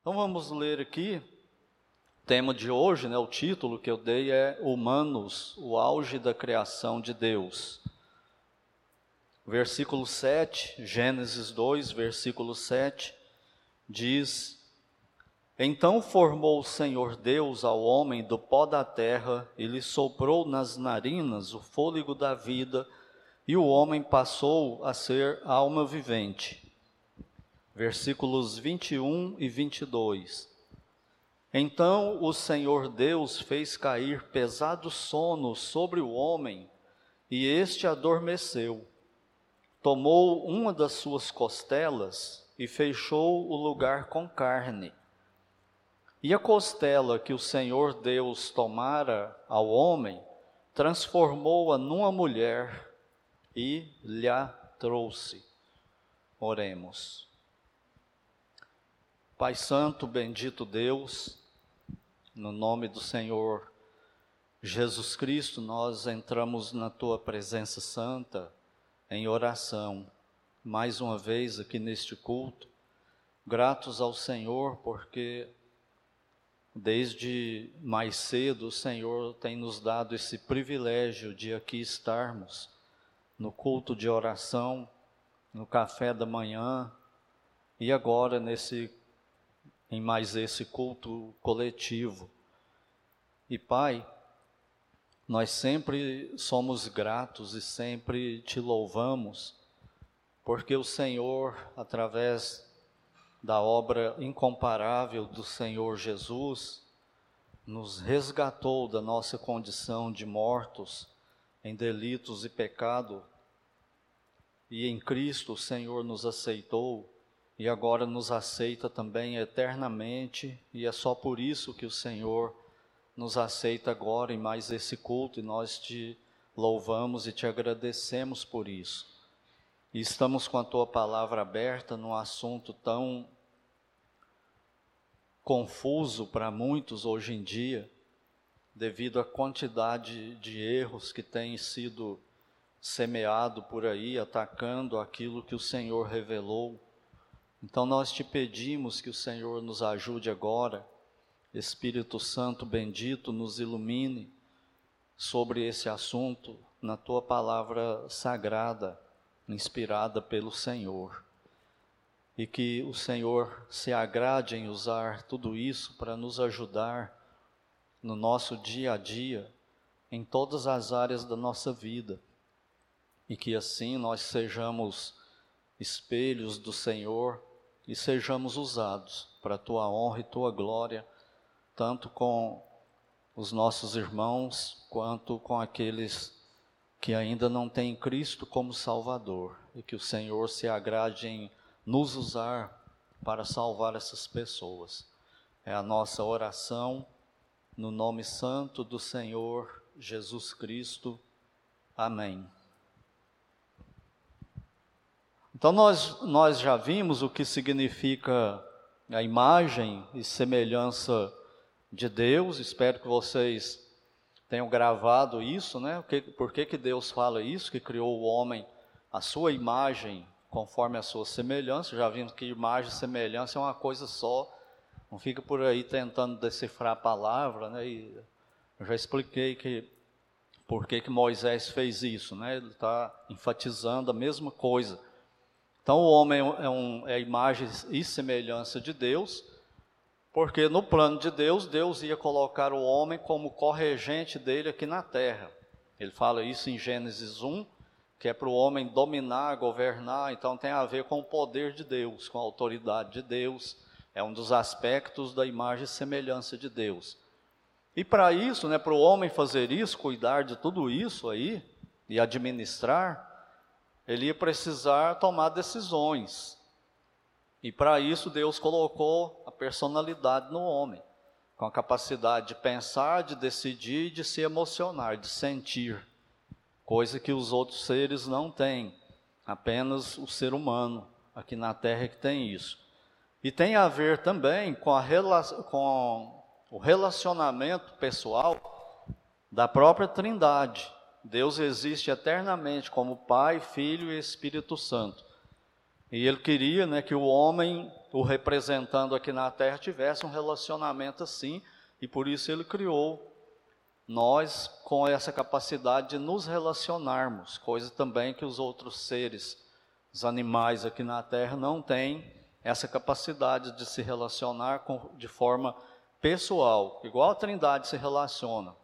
Então vamos ler aqui. O tema de hoje, né, o título que eu dei é Humanos, o auge da criação de Deus. Versículo 7, Gênesis 2, versículo 7, diz: Então formou o Senhor Deus ao homem do pó da terra e lhe soprou nas narinas o fôlego da vida, e o homem passou a ser alma vivente versículos 21 e 22. Então o Senhor Deus fez cair pesado sono sobre o homem, e este adormeceu. Tomou uma das suas costelas e fechou o lugar com carne. E a costela que o Senhor Deus tomara ao homem, transformou-a numa mulher e lhe trouxe. Oremos. Pai Santo, bendito Deus, no nome do Senhor Jesus Cristo, nós entramos na tua presença santa em oração, mais uma vez aqui neste culto, gratos ao Senhor porque desde mais cedo o Senhor tem nos dado esse privilégio de aqui estarmos no culto de oração, no café da manhã e agora nesse em mais esse culto coletivo. E Pai, nós sempre somos gratos e sempre te louvamos, porque o Senhor, através da obra incomparável do Senhor Jesus, nos resgatou da nossa condição de mortos em delitos e pecado, e em Cristo o Senhor nos aceitou e agora nos aceita também eternamente, e é só por isso que o Senhor nos aceita agora em mais esse culto, e nós te louvamos e te agradecemos por isso. E estamos com a tua palavra aberta num assunto tão confuso para muitos hoje em dia, devido à quantidade de erros que têm sido semeado por aí, atacando aquilo que o Senhor revelou então nós te pedimos que o Senhor nos ajude agora, Espírito Santo bendito, nos ilumine sobre esse assunto na tua palavra sagrada, inspirada pelo Senhor. E que o Senhor se agrade em usar tudo isso para nos ajudar no nosso dia a dia, em todas as áreas da nossa vida. E que assim nós sejamos espelhos do Senhor e sejamos usados para a tua honra e tua glória, tanto com os nossos irmãos quanto com aqueles que ainda não têm Cristo como Salvador, e que o Senhor se agrade em nos usar para salvar essas pessoas. É a nossa oração no nome santo do Senhor Jesus Cristo. Amém. Então, nós, nós já vimos o que significa a imagem e semelhança de Deus, espero que vocês tenham gravado isso, né? Por que, que Deus fala isso, que criou o homem a sua imagem conforme a sua semelhança? Já vimos que imagem e semelhança é uma coisa só, não fica por aí tentando decifrar a palavra, né? E eu já expliquei que por que, que Moisés fez isso, né? Ele está enfatizando a mesma coisa então, o homem é, um, é a imagem e semelhança de Deus, porque no plano de Deus, Deus ia colocar o homem como corregente dele aqui na terra. Ele fala isso em Gênesis 1, que é para o homem dominar, governar, então tem a ver com o poder de Deus, com a autoridade de Deus, é um dos aspectos da imagem e semelhança de Deus. E para isso, né, para o homem fazer isso, cuidar de tudo isso aí e administrar, ele ia precisar tomar decisões. E para isso Deus colocou a personalidade no homem, com a capacidade de pensar, de decidir, de se emocionar, de sentir, coisa que os outros seres não têm. Apenas o ser humano aqui na Terra é que tem isso. E tem a ver também com, a, com o relacionamento pessoal da própria Trindade. Deus existe eternamente como Pai, Filho e Espírito Santo. E ele queria né, que o homem, o representando aqui na terra, tivesse um relacionamento assim, e por isso ele criou nós com essa capacidade de nos relacionarmos, coisa também que os outros seres, os animais aqui na terra, não têm essa capacidade de se relacionar com, de forma pessoal, igual a Trindade se relaciona.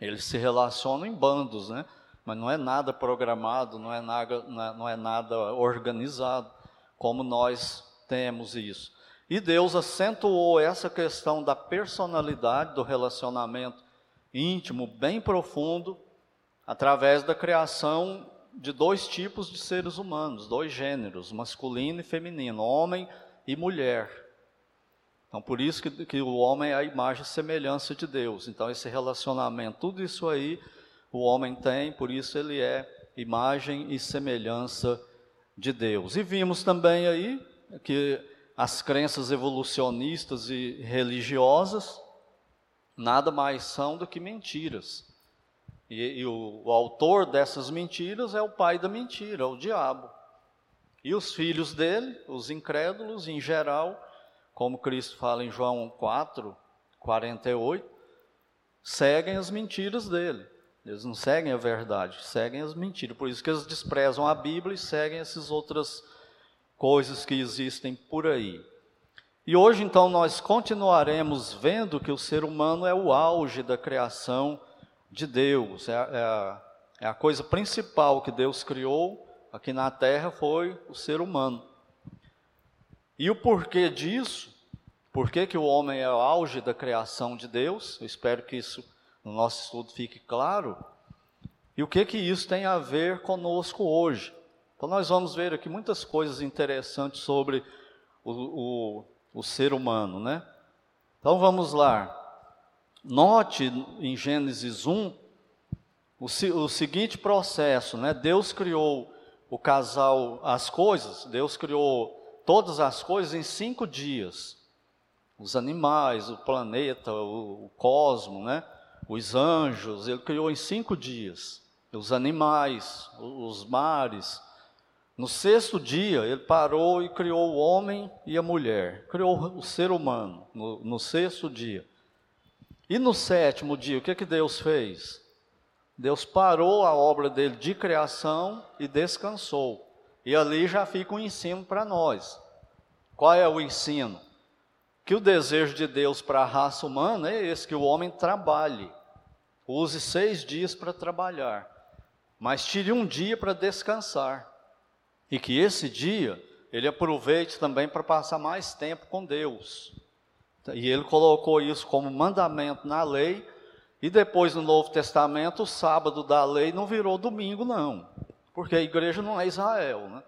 Eles se relacionam em bandos, né? mas não é nada programado, não é nada, não é, nada organizado, como nós temos isso. E Deus acentuou essa questão da personalidade, do relacionamento íntimo, bem profundo, através da criação de dois tipos de seres humanos, dois gêneros, masculino e feminino, homem e mulher. Então, por isso que, que o homem é a imagem e semelhança de Deus. Então, esse relacionamento, tudo isso aí o homem tem, por isso ele é imagem e semelhança de Deus. E vimos também aí que as crenças evolucionistas e religiosas nada mais são do que mentiras. E, e o, o autor dessas mentiras é o pai da mentira, o diabo. E os filhos dele, os incrédulos em geral, como Cristo fala em João 4, 48, seguem as mentiras dele. Eles não seguem a verdade, seguem as mentiras. Por isso que eles desprezam a Bíblia e seguem essas outras coisas que existem por aí. E hoje, então, nós continuaremos vendo que o ser humano é o auge da criação de Deus, é, é, a, é a coisa principal que Deus criou aqui na terra foi o ser humano. E o porquê disso, por que o homem é o auge da criação de Deus, eu espero que isso no nosso estudo fique claro. E o que que isso tem a ver conosco hoje? Então nós vamos ver aqui muitas coisas interessantes sobre o, o, o ser humano, né? Então vamos lá. Note em Gênesis 1 o, o seguinte processo, né? Deus criou o casal, as coisas, Deus criou todas as coisas em cinco dias. Os animais, o planeta, o, o cosmo, né? os anjos, ele criou em cinco dias, os animais, os mares. No sexto dia, ele parou e criou o homem e a mulher, criou o ser humano, no, no sexto dia. E no sétimo dia, o que, que Deus fez? Deus parou a obra dele de criação e descansou. E ali já fica um ensino para nós. Qual é o ensino? Que o desejo de Deus para a raça humana é esse: que o homem trabalhe. Use seis dias para trabalhar, mas tire um dia para descansar. E que esse dia ele aproveite também para passar mais tempo com Deus. E ele colocou isso como mandamento na lei, e depois no Novo Testamento, o sábado da lei não virou domingo, não. Porque a igreja não é Israel, né?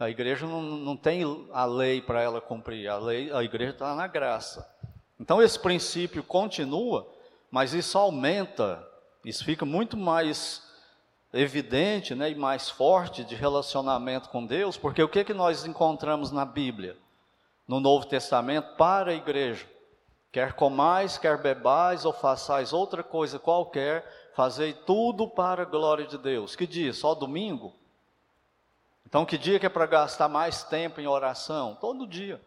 A igreja não, não tem a lei para ela cumprir, a, lei, a igreja está na graça. Então esse princípio continua, mas isso aumenta, isso fica muito mais evidente né, e mais forte de relacionamento com Deus, porque o que, que nós encontramos na Bíblia, no Novo Testamento, para a igreja? Quer comais, quer bebais ou façais outra coisa qualquer, fazei tudo para a glória de Deus. Que dia? Só domingo? Então, que dia que é para gastar mais tempo em oração? Todo dia.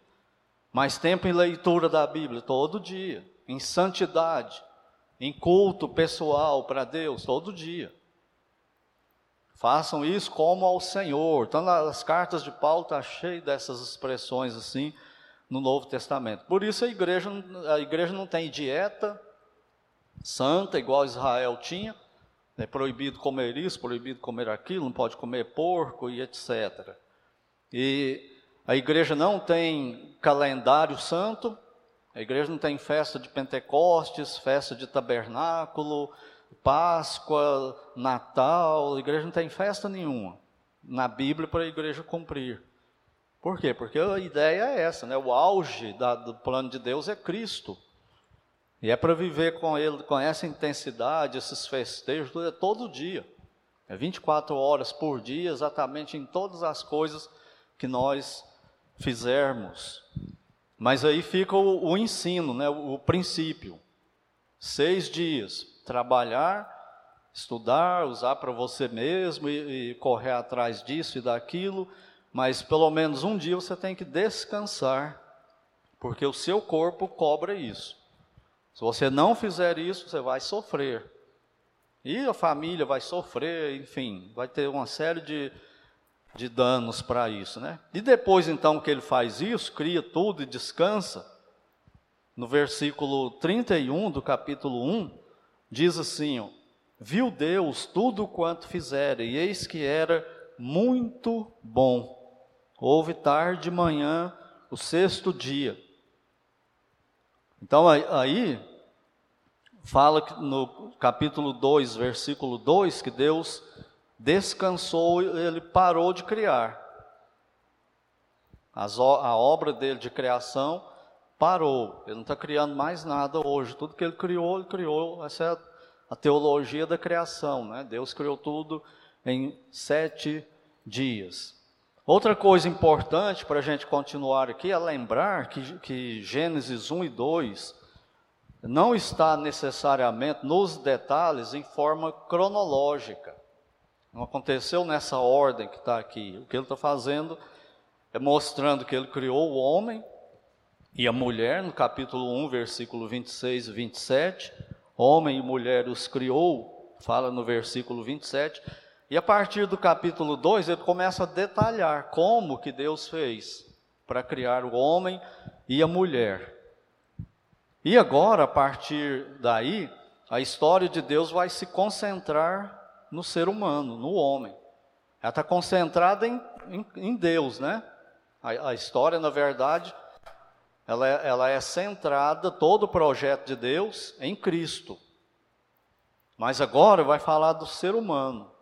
Mais tempo em leitura da Bíblia? Todo dia. Em santidade em culto pessoal para Deus todo dia. Façam isso como ao Senhor. Então, as cartas de Paulo estão tá cheias dessas expressões assim no Novo Testamento. Por isso a igreja, a igreja não tem dieta santa, igual Israel tinha. É proibido comer isso, proibido comer aquilo, não pode comer porco e etc. E a igreja não tem calendário santo, a igreja não tem festa de Pentecostes, festa de tabernáculo, Páscoa, Natal, a igreja não tem festa nenhuma na Bíblia para a igreja cumprir. Por quê? Porque a ideia é essa, né? O auge da, do plano de Deus é Cristo. E é para viver com ele, com essa intensidade, esses festejos, é todo dia. É 24 horas por dia, exatamente em todas as coisas que nós fizermos. Mas aí fica o, o ensino, né, o, o princípio. Seis dias, trabalhar, estudar, usar para você mesmo e, e, correr atrás disso e daquilo, mas pelo menos um dia você tem que descansar, porque o seu corpo cobra isso. Se você não fizer isso, você vai sofrer. E a família vai sofrer, enfim, vai ter uma série de, de danos para isso, né? E depois então que ele faz isso, cria tudo e descansa, no versículo 31 do capítulo 1, diz assim: ó, Viu Deus tudo quanto fizera, e eis que era muito bom. Houve tarde de manhã, o sexto dia. Então aí fala no capítulo 2, versículo 2, que Deus descansou, ele parou de criar. As, a obra dele de criação parou. Ele não está criando mais nada hoje. Tudo que ele criou, ele criou. Essa é a, a teologia da criação. Né? Deus criou tudo em sete dias. Outra coisa importante para a gente continuar aqui é lembrar que, que Gênesis 1 e 2 não está necessariamente nos detalhes em forma cronológica. Não aconteceu nessa ordem que está aqui. O que ele está fazendo é mostrando que ele criou o homem e a mulher, no capítulo 1, versículo 26 e 27. Homem e mulher os criou, fala no versículo 27 e a partir do capítulo 2, ele começa a detalhar como que Deus fez para criar o homem e a mulher. E agora, a partir daí, a história de Deus vai se concentrar no ser humano, no homem. Ela está concentrada em, em, em, Deus, né? A, a, história, na verdade, ela é, ela é centrada, todo o projeto de Deus, em Cristo. Mas agora vai falar do ser humano.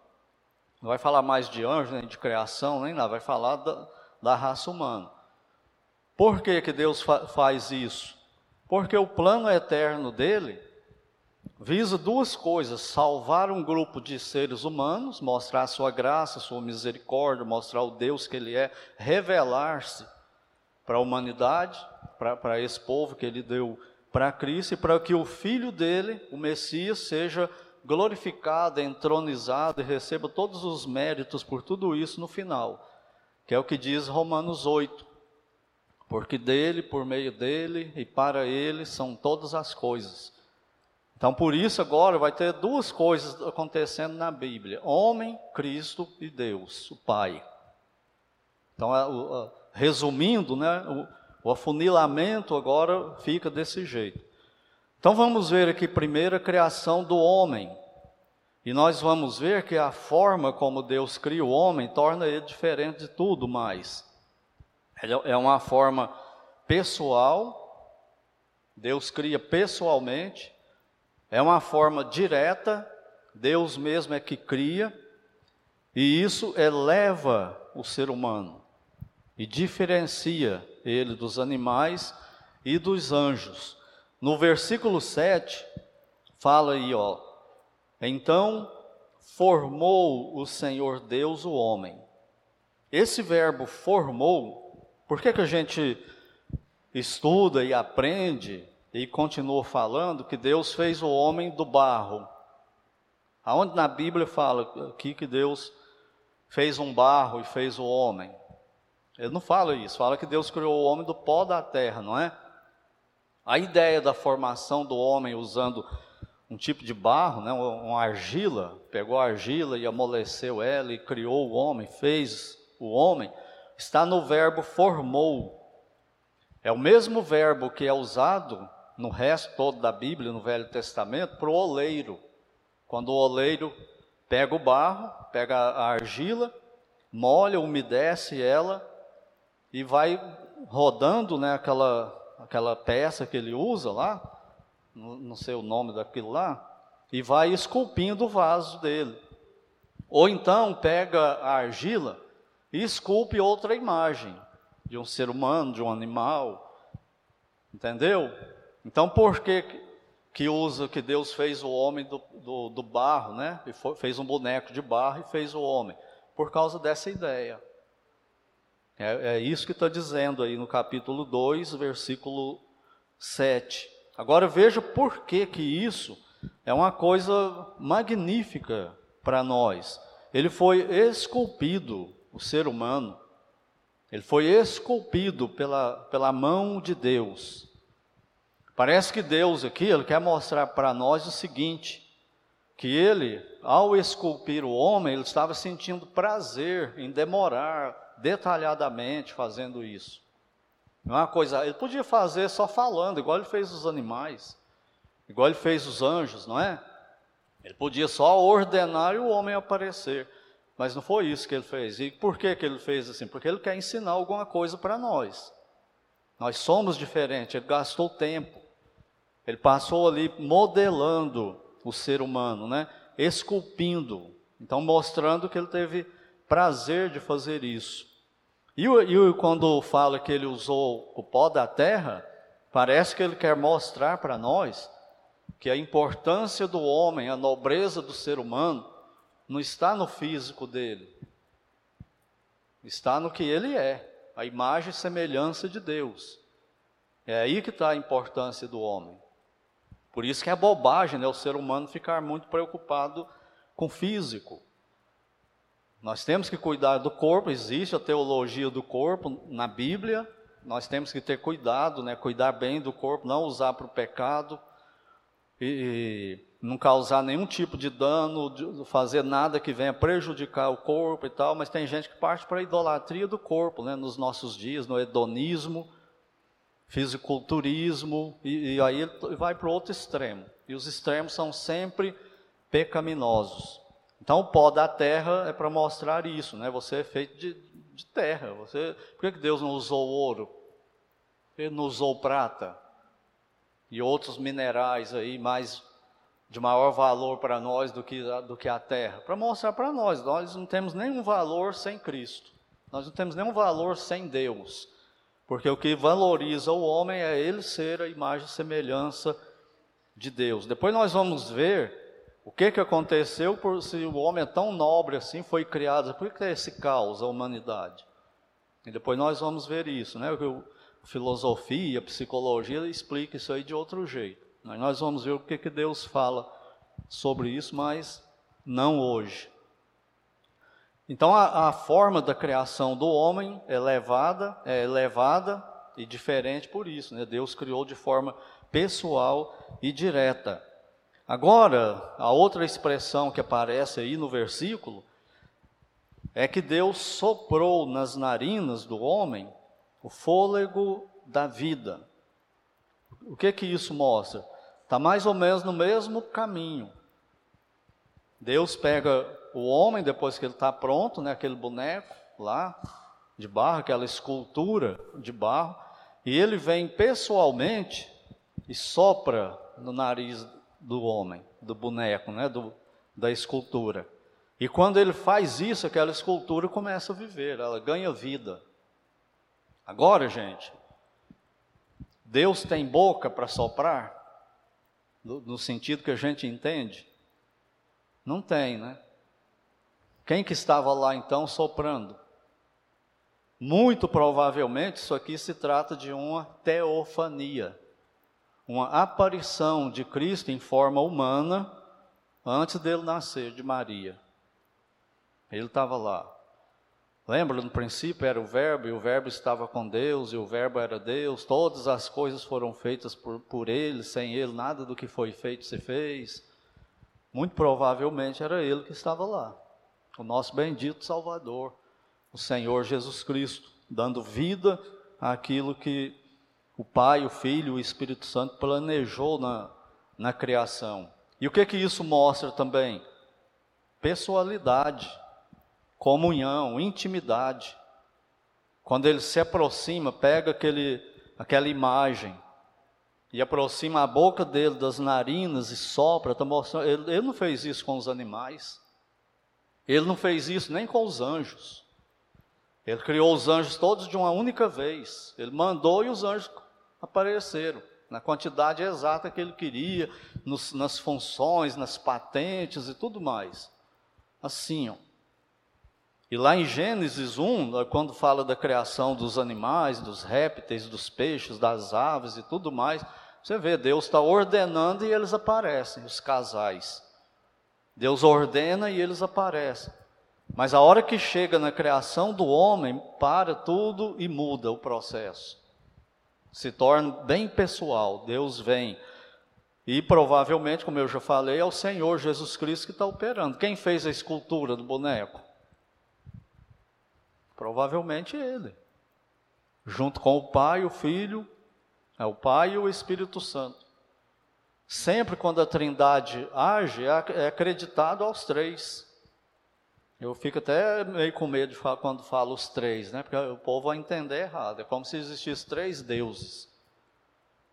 Não vai falar mais de anjo, nem de criação, nem nada, vai falar da, da raça humana. Por que, que Deus fa faz isso? Porque o plano eterno dele visa duas coisas: salvar um grupo de seres humanos, mostrar a sua graça, a sua misericórdia, mostrar o Deus que ele é, revelar-se para a humanidade, para esse povo que ele deu para Cristo, e para que o filho dele, o Messias, seja glorificado, entronizado e receba todos os méritos por tudo isso no final, que é o que diz Romanos 8. Porque dele, por meio dele e para ele são todas as coisas. Então, por isso, agora vai ter duas coisas acontecendo na Bíblia: homem, Cristo e Deus, o Pai. Então, é, resumindo, né, o, o afunilamento agora fica desse jeito. Então vamos ver aqui primeiro a criação do homem. E nós vamos ver que a forma como Deus cria o homem torna ele diferente de tudo mais. É uma forma pessoal, Deus cria pessoalmente, é uma forma direta, Deus mesmo é que cria, e isso eleva o ser humano e diferencia ele dos animais e dos anjos. No versículo 7, fala aí, ó. Então formou o Senhor Deus o homem. Esse verbo formou, por que, que a gente estuda e aprende e continua falando que Deus fez o homem do barro? Aonde na Bíblia fala aqui que Deus fez um barro e fez o homem? Ele não fala isso, fala que Deus criou o homem do pó da terra, não é? A ideia da formação do homem usando um tipo de barro, né, uma argila, pegou a argila e amoleceu ela e criou o homem, fez o homem, está no verbo formou. É o mesmo verbo que é usado no resto todo da Bíblia, no Velho Testamento, para o oleiro. Quando o oleiro pega o barro, pega a argila, molha, umedece ela e vai rodando né, aquela aquela peça que ele usa lá, não sei o nome daquilo lá, e vai esculpindo o vaso dele. Ou então pega a argila e esculpe outra imagem de um ser humano, de um animal. Entendeu? Então por que que usa que Deus fez o homem do, do, do barro, né? E foi, fez um boneco de barro e fez o homem? Por causa dessa ideia. É, é isso que está dizendo aí no capítulo 2, versículo 7. Agora veja por que, que isso é uma coisa magnífica para nós. Ele foi esculpido, o ser humano, Ele foi esculpido pela, pela mão de Deus. Parece que Deus aqui, ele quer mostrar para nós o seguinte, que ele, ao esculpir o homem, ele estava sentindo prazer em demorar detalhadamente fazendo isso. Não é uma coisa, ele podia fazer só falando, igual ele fez os animais, igual ele fez os anjos, não é? Ele podia só ordenar e o homem aparecer. Mas não foi isso que ele fez. E por que, que ele fez assim? Porque ele quer ensinar alguma coisa para nós. Nós somos diferentes, ele gastou tempo. Ele passou ali modelando o ser humano, né? esculpindo. Então, mostrando que ele teve prazer de fazer isso. E, e quando fala que ele usou o pó da terra, parece que ele quer mostrar para nós que a importância do homem, a nobreza do ser humano, não está no físico dele, está no que ele é, a imagem e semelhança de Deus. É aí que está a importância do homem. Por isso que é bobagem né, o ser humano ficar muito preocupado com o físico. Nós temos que cuidar do corpo, existe a teologia do corpo na Bíblia, nós temos que ter cuidado, né, cuidar bem do corpo, não usar para o pecado e, não causar nenhum tipo de dano, de fazer nada que venha prejudicar o corpo e tal, mas tem gente que parte para a idolatria do corpo, né, nos nossos dias, no hedonismo, fisiculturismo, e, e aí vai para o outro extremo. E os extremos são sempre pecaminosos. Então o pó da terra é para mostrar isso, né? Você é feito de, de terra. Você, por que Deus não usou ouro? Ele não usou prata? E outros minerais aí mais de maior valor para nós do que, do que a terra, para mostrar para nós, nós não temos nenhum valor sem Cristo, nós não temos nenhum valor sem Deus, porque o que valoriza o homem é ele ser a imagem e semelhança de Deus. Depois nós vamos ver o que, que aconteceu por se o homem é tão nobre assim, foi criado, por que é esse caos, a humanidade? E depois nós vamos ver isso, né? O, filosofia, psicologia explica isso aí de outro jeito. Nós vamos ver o que, que Deus fala sobre isso, mas não hoje. Então a, a forma da criação do homem é elevada, é elevada e diferente por isso. Né? Deus criou de forma pessoal e direta. Agora, a outra expressão que aparece aí no versículo é que Deus soprou nas narinas do homem o fôlego da vida. O que que isso mostra? Está mais ou menos no mesmo caminho. Deus pega o homem depois que ele está pronto, né, aquele boneco lá de barro, aquela escultura de barro, e ele vem pessoalmente e sopra no nariz do homem, do boneco, né, do, da escultura. E quando ele faz isso, aquela escultura começa a viver, ela ganha vida. Agora, gente, Deus tem boca para soprar? no, no sentido que a gente entende? Não tem, né? Quem que estava lá então soprando? Muito provavelmente isso aqui se trata de uma teofania, uma aparição de Cristo em forma humana antes dele nascer de Maria. Ele estava lá. Lembra, no princípio era o Verbo, e o Verbo estava com Deus, e o Verbo era Deus, todas as coisas foram feitas por, por Ele, sem Ele nada do que foi feito se fez. Muito provavelmente era Ele que estava lá, o nosso bendito Salvador, o Senhor Jesus Cristo, dando vida àquilo que o Pai, o Filho o Espírito Santo planejou na, na criação. E o que que isso mostra também? Pessoalidade comunhão, intimidade. Quando ele se aproxima, pega aquele, aquela imagem e aproxima a boca dele das narinas e sopra, tá mostrando, ele, ele não fez isso com os animais. Ele não fez isso nem com os anjos. Ele criou os anjos todos de uma única vez. Ele mandou e os anjos apareceram na quantidade exata que ele queria, nos, nas funções, nas patentes e tudo mais. Assim, ó. E lá em Gênesis 1, quando fala da criação dos animais, dos répteis, dos peixes, das aves e tudo mais, você vê, Deus está ordenando e eles aparecem, os casais. Deus ordena e eles aparecem. Mas a hora que chega na criação do homem, para tudo e muda o processo. Se torna bem pessoal. Deus vem. E provavelmente, como eu já falei, é o Senhor Jesus Cristo que está operando. Quem fez a escultura do boneco? Provavelmente ele. Junto com o Pai, o Filho, é o Pai e o Espírito Santo. Sempre quando a Trindade age, é, é acreditado aos três. Eu fico até meio com medo falar quando falo os três, né? Porque o povo vai entender errado. É como se existissem três deuses.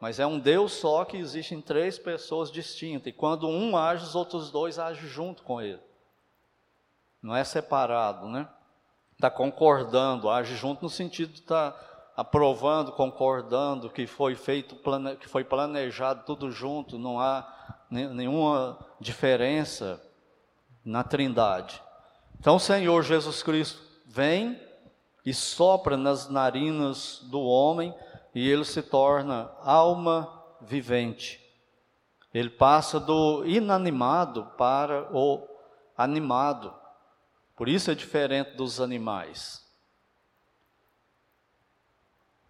Mas é um Deus só que existe em três pessoas distintas. E quando um age, os outros dois agem junto com ele. Não é separado, né? Está concordando, age junto no sentido de estar tá aprovando, concordando que foi feito, que foi planejado tudo junto, não há nenhuma diferença na Trindade. Então o Senhor Jesus Cristo vem e sopra nas narinas do homem e ele se torna alma vivente. Ele passa do inanimado para o animado. Por isso é diferente dos animais.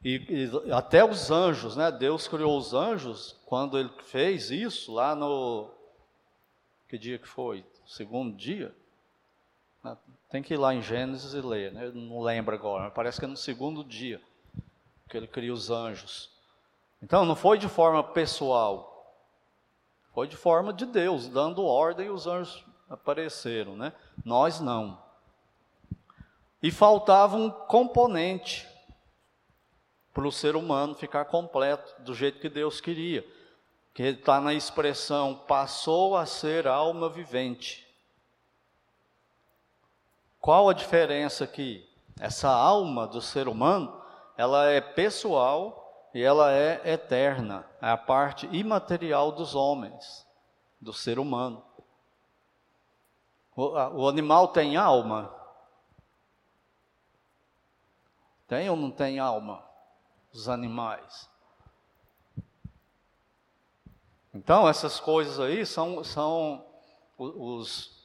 E, e, até os anjos, né? Deus criou os anjos quando ele fez isso lá no que dia que foi? Segundo dia. Né? Tem que ir lá em Gênesis e ler, né? Não lembro agora, mas parece que é no segundo dia que ele cria os anjos. Então não foi de forma pessoal, foi de forma de Deus, dando ordem e os anjos apareceram, né? Nós não. E faltava um componente para o ser humano ficar completo do jeito que Deus queria, que está na expressão passou a ser alma vivente. Qual a diferença aqui? Essa alma do ser humano, ela é pessoal e ela é eterna, é a parte imaterial dos homens, do ser humano. O, o animal tem alma? Tem ou não tem alma? Os animais. Então, essas coisas aí são, são os,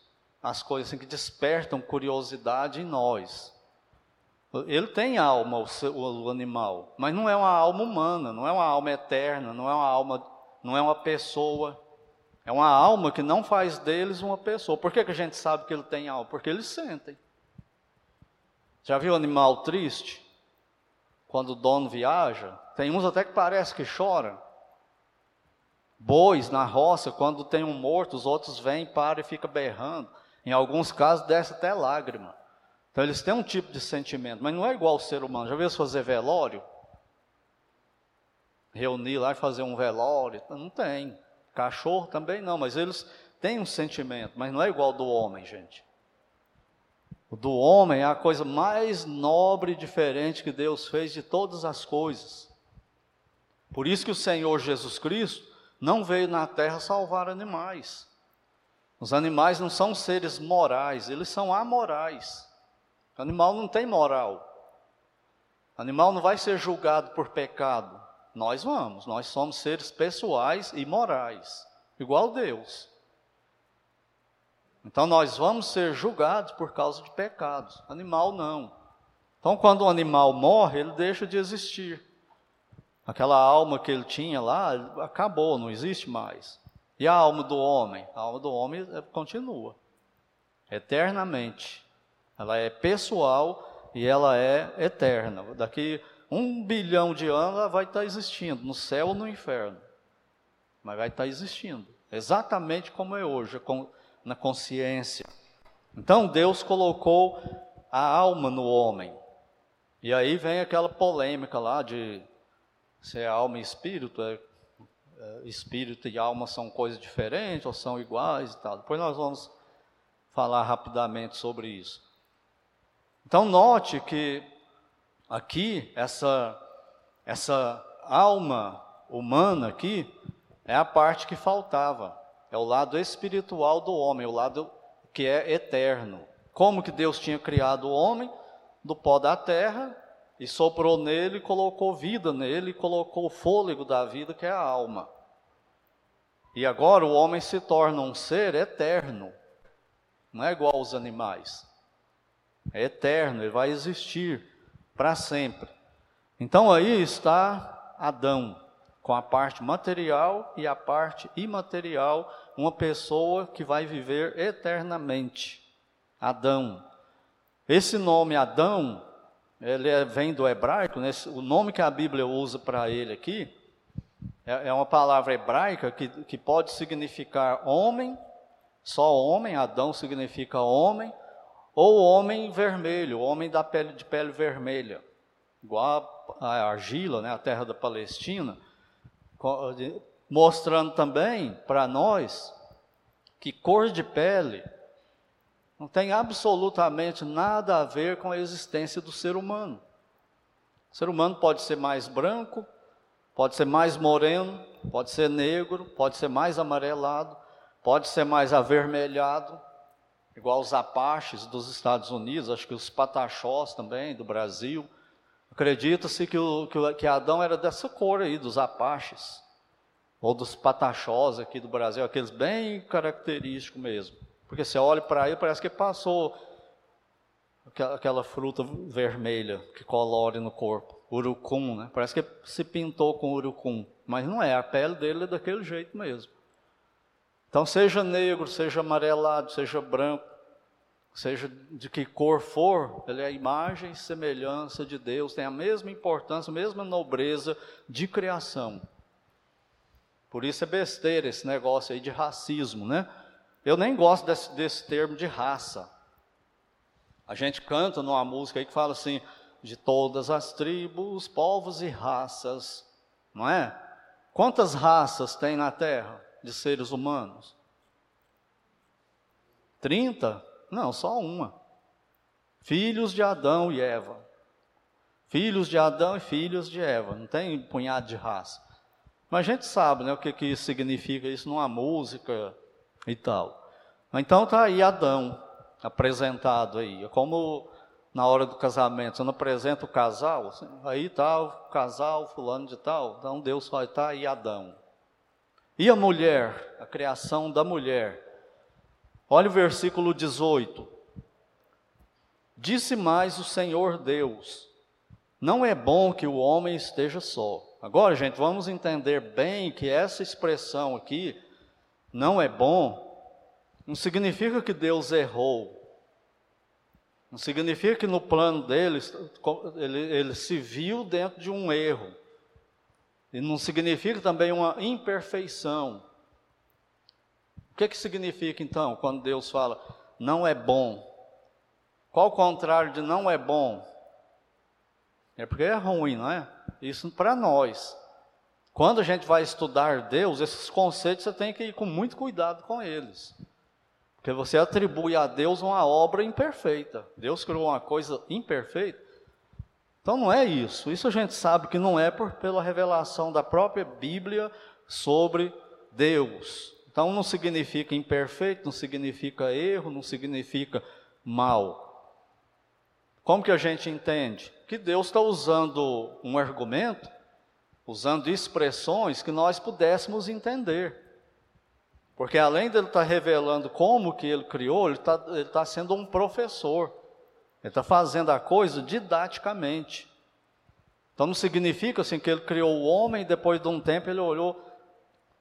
as coisas assim, que despertam curiosidade em nós. Ele tem alma, o, seu, o, animal, mas não é uma alma humana, não é uma alma eterna, não é uma alma, não é uma pessoa. É uma alma que não faz deles uma pessoa. Por que, que a gente sabe que ele tem alma? Porque eles sentem. Já viu animal triste? Quando o dono viaja, tem uns até que parece que chora. Bois na roça, quando tem um morto, os outros vêm, param e ficam berrando. Em alguns casos, desce até lágrima. Então, eles têm um tipo de sentimento, mas não é igual ao ser humano. Já viu fazer velório? Reunir lá e fazer um velório? Não tem. Cachorro também não, mas eles têm um sentimento, mas não é igual ao do homem, gente. O do homem é a coisa mais nobre e diferente que Deus fez de todas as coisas. Por isso que o Senhor Jesus Cristo não veio na terra salvar animais. Os animais não são seres morais, eles são amorais. O animal não tem moral. O animal não vai ser julgado por pecado. Nós vamos, nós somos seres pessoais e morais, igual Deus. Então nós vamos ser julgados por causa de pecados. Animal não. Então quando um animal morre, ele deixa de existir. Aquela alma que ele tinha lá acabou, não existe mais. E a alma do homem? A alma do homem é, continua, eternamente. Ela é pessoal e ela é eterna. Daqui um bilhão de anos ela vai estar existindo, no céu ou no inferno. Mas vai estar existindo, exatamente como é hoje, na consciência. Então Deus colocou a alma no homem. E aí vem aquela polêmica lá de se é alma e espírito, é espírito e alma são coisas diferentes ou são iguais e tal. Depois nós vamos falar rapidamente sobre isso. Então note que aqui essa essa alma humana aqui é a parte que faltava. É o lado espiritual do homem, o lado que é eterno. Como que Deus tinha criado o homem do pó da terra e soprou nele, colocou vida nele, colocou o fôlego da vida, que é a alma. E agora o homem se torna um ser eterno, não é igual aos animais. é eterno, ele vai existir para sempre. Então aí está Adão, com a parte material e a parte imaterial, uma pessoa que vai viver eternamente. Adão. Esse nome Adão, ele é, vem do hebraico, né? o nome que a Bíblia usa para ele aqui, é, é uma palavra hebraica que, que pode significar homem, só homem, Adão significa homem, ou homem vermelho, homem da pele de pele vermelha, igual a, a argila, né, a terra da Palestina, mostrando também para nós que cor de pele não tem absolutamente nada a ver com a existência do ser humano. O ser humano pode ser mais branco, pode ser mais moreno, pode ser negro, pode ser mais amarelado, pode ser mais avermelhado, igual os apaches dos Estados Unidos, acho que os pataxós também, do Brasil. Acredita-se que, que, Adão era dessa cor aí, dos apaches, ou dos pataxós aqui do Brasil, aqueles bem característicos mesmo. Porque você olha para ele, parece que passou aquela fruta vermelha que colore no corpo, urucum, né? Parece que se pintou com urucum, mas não é, a pele dele é daquele jeito mesmo. Então, seja negro, seja amarelado, seja branco, seja de que cor for, ele é a imagem e semelhança de Deus, tem a mesma importância, a mesma nobreza de criação. Por isso é besteira esse negócio aí de racismo, né? Eu nem gosto desse, desse termo de raça. A gente canta numa música aí que fala assim, de todas as tribos, povos e raças, não é? Quantas raças tem na Terra de seres humanos? 30? Não, só uma. Filhos de Adão e Eva. Filhos de Adão e filhos de Eva. Não tem punhado de raça. Mas a gente sabe né, o que, que significa isso numa música, e tal. Então está aí Adão apresentado aí. É como na hora do casamento, você não apresenta o casal, assim, aí está o casal fulano de tal, então Deus vai estar tá aí Adão. E a mulher, a criação da mulher. Olha o versículo 18. Disse mais o Senhor Deus: Não é bom que o homem esteja só. Agora, gente, vamos entender bem que essa expressão aqui não é bom, não significa que Deus errou. Não significa que no plano dele ele, ele se viu dentro de um erro. E não significa também uma imperfeição. O que, que significa então quando Deus fala não é bom? Qual o contrário de não é bom? É porque é ruim, não é? Isso para nós. Quando a gente vai estudar Deus, esses conceitos você tem que ir com muito cuidado com eles. Porque você atribui a Deus uma obra imperfeita. Deus criou uma coisa imperfeita. Então não é isso. Isso a gente sabe que não é por, pela revelação da própria Bíblia sobre Deus. Então não significa imperfeito, não significa erro, não significa mal. Como que a gente entende? Que Deus está usando um argumento usando expressões que nós pudéssemos entender. Porque além de ele estar tá revelando como que ele criou, ele está ele tá sendo um professor. Ele está fazendo a coisa didaticamente. Então não significa assim que ele criou o homem e depois de um tempo ele olhou,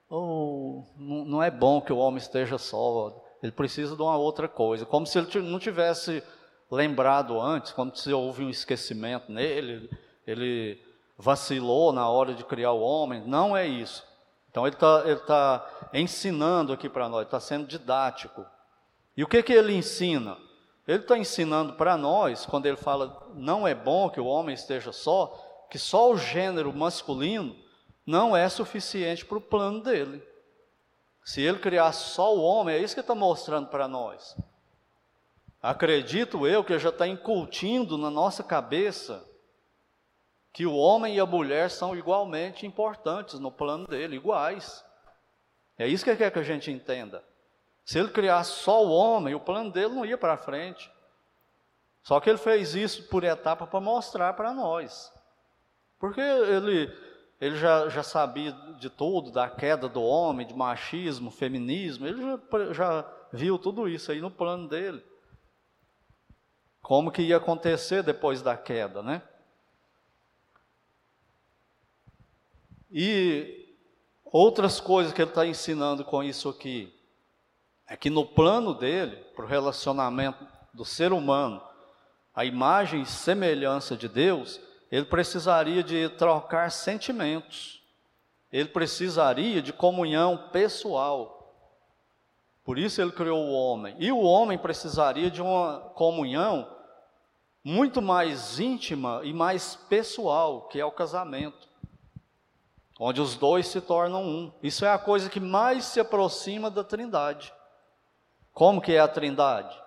oh, não, não é bom que o homem esteja só, ele precisa de uma outra coisa. Como se ele não tivesse lembrado antes, como se houve um esquecimento nele, ele vacilou na hora de criar o homem. Não é isso. Então ele está tá ensinando aqui para nós, está sendo didático. E o que, que ele ensina? Ele está ensinando para nós, quando ele fala não é bom que o homem esteja só, que só o gênero masculino não é suficiente para o plano dele. Se ele criar só o homem, é isso que está mostrando para nós. Acredito eu que já está incutindo na nossa cabeça que o homem e a mulher são igualmente importantes no plano dele, iguais. É isso que ele quer que a gente entenda. Se ele criasse só o homem, o plano dele não ia para frente. Só que ele fez isso por etapa para mostrar para nós. Porque ele, ele já, já sabia de tudo, da queda do homem, de machismo, feminismo, ele já, já viu tudo isso aí no plano dele. como que ia acontecer depois da queda, né? E outras coisas que ele está ensinando com isso aqui é que no plano dele, para o relacionamento do ser humano, a imagem e semelhança de Deus, ele precisaria de trocar sentimentos, ele precisaria de comunhão pessoal. Por isso ele criou o homem. E o homem precisaria de uma comunhão muito mais íntima e mais pessoal, que é o casamento. Onde os dois se tornam um. Isso é a coisa que mais se aproxima da Trindade. Como que é a Trindade?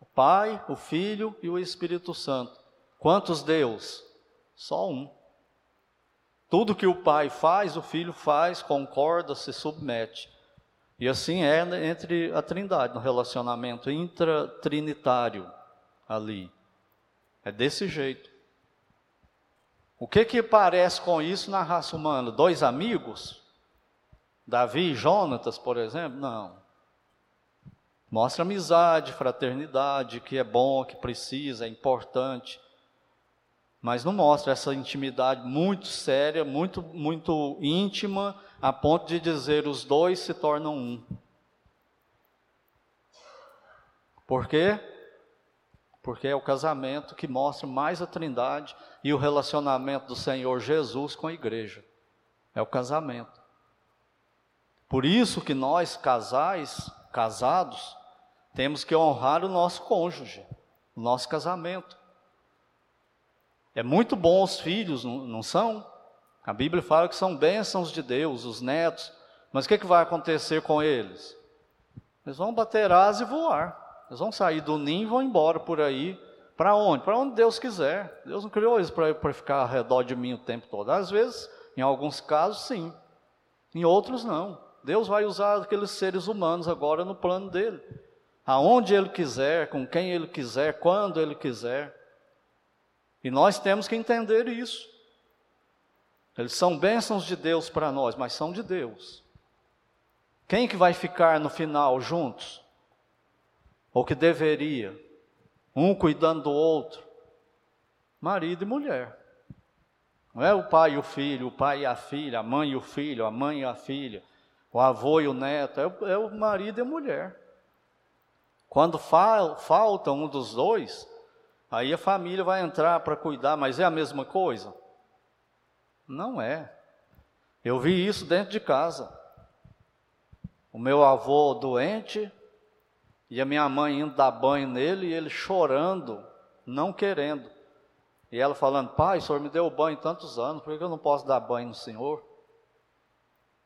O Pai, o Filho e o Espírito Santo. Quantos Deus? Só um. Tudo que o Pai faz, o Filho faz, concorda, se submete. E assim é entre a Trindade, no relacionamento intratrinitário ali. É desse jeito. O que que parece com isso na raça humana? Dois amigos? Davi e Jonatas, por exemplo? Não. Mostra amizade, fraternidade, que é bom, que precisa, é importante. Mas não mostra essa intimidade muito séria, muito, muito íntima, a ponto de dizer os dois se tornam um. Por quê? Porque é o casamento que mostra mais a Trindade e o relacionamento do Senhor Jesus com a igreja. É o casamento. Por isso que nós, casais, casados, temos que honrar o nosso cônjuge, o nosso casamento. É muito bom os filhos, não são? A Bíblia fala que são bênçãos de Deus, os netos. Mas o que, que vai acontecer com eles? Eles vão bater asas e voar. Eles vão sair do ninho e vão embora por aí. Para onde? Para onde Deus quiser. Deus não criou eles para ficar ao redor de mim o tempo todo. Às vezes, em alguns casos, sim. Em outros, não. Deus vai usar aqueles seres humanos agora no plano dele. Aonde ele quiser, com quem ele quiser, quando ele quiser. E nós temos que entender isso. Eles são bênçãos de Deus para nós, mas são de Deus. Quem que vai ficar no final juntos? Ou que deveria? Um cuidando do outro? Marido e mulher. Não é o pai e o filho, o pai e a filha, a mãe e o filho, a mãe e a filha, o avô e o neto, é o, é o marido e a mulher. Quando fal, falta um dos dois, aí a família vai entrar para cuidar, mas é a mesma coisa? Não é. Eu vi isso dentro de casa. O meu avô doente e a minha mãe indo dar banho nele e ele chorando, não querendo. E ela falando: Pai, o senhor me deu banho tantos anos, por que eu não posso dar banho no senhor?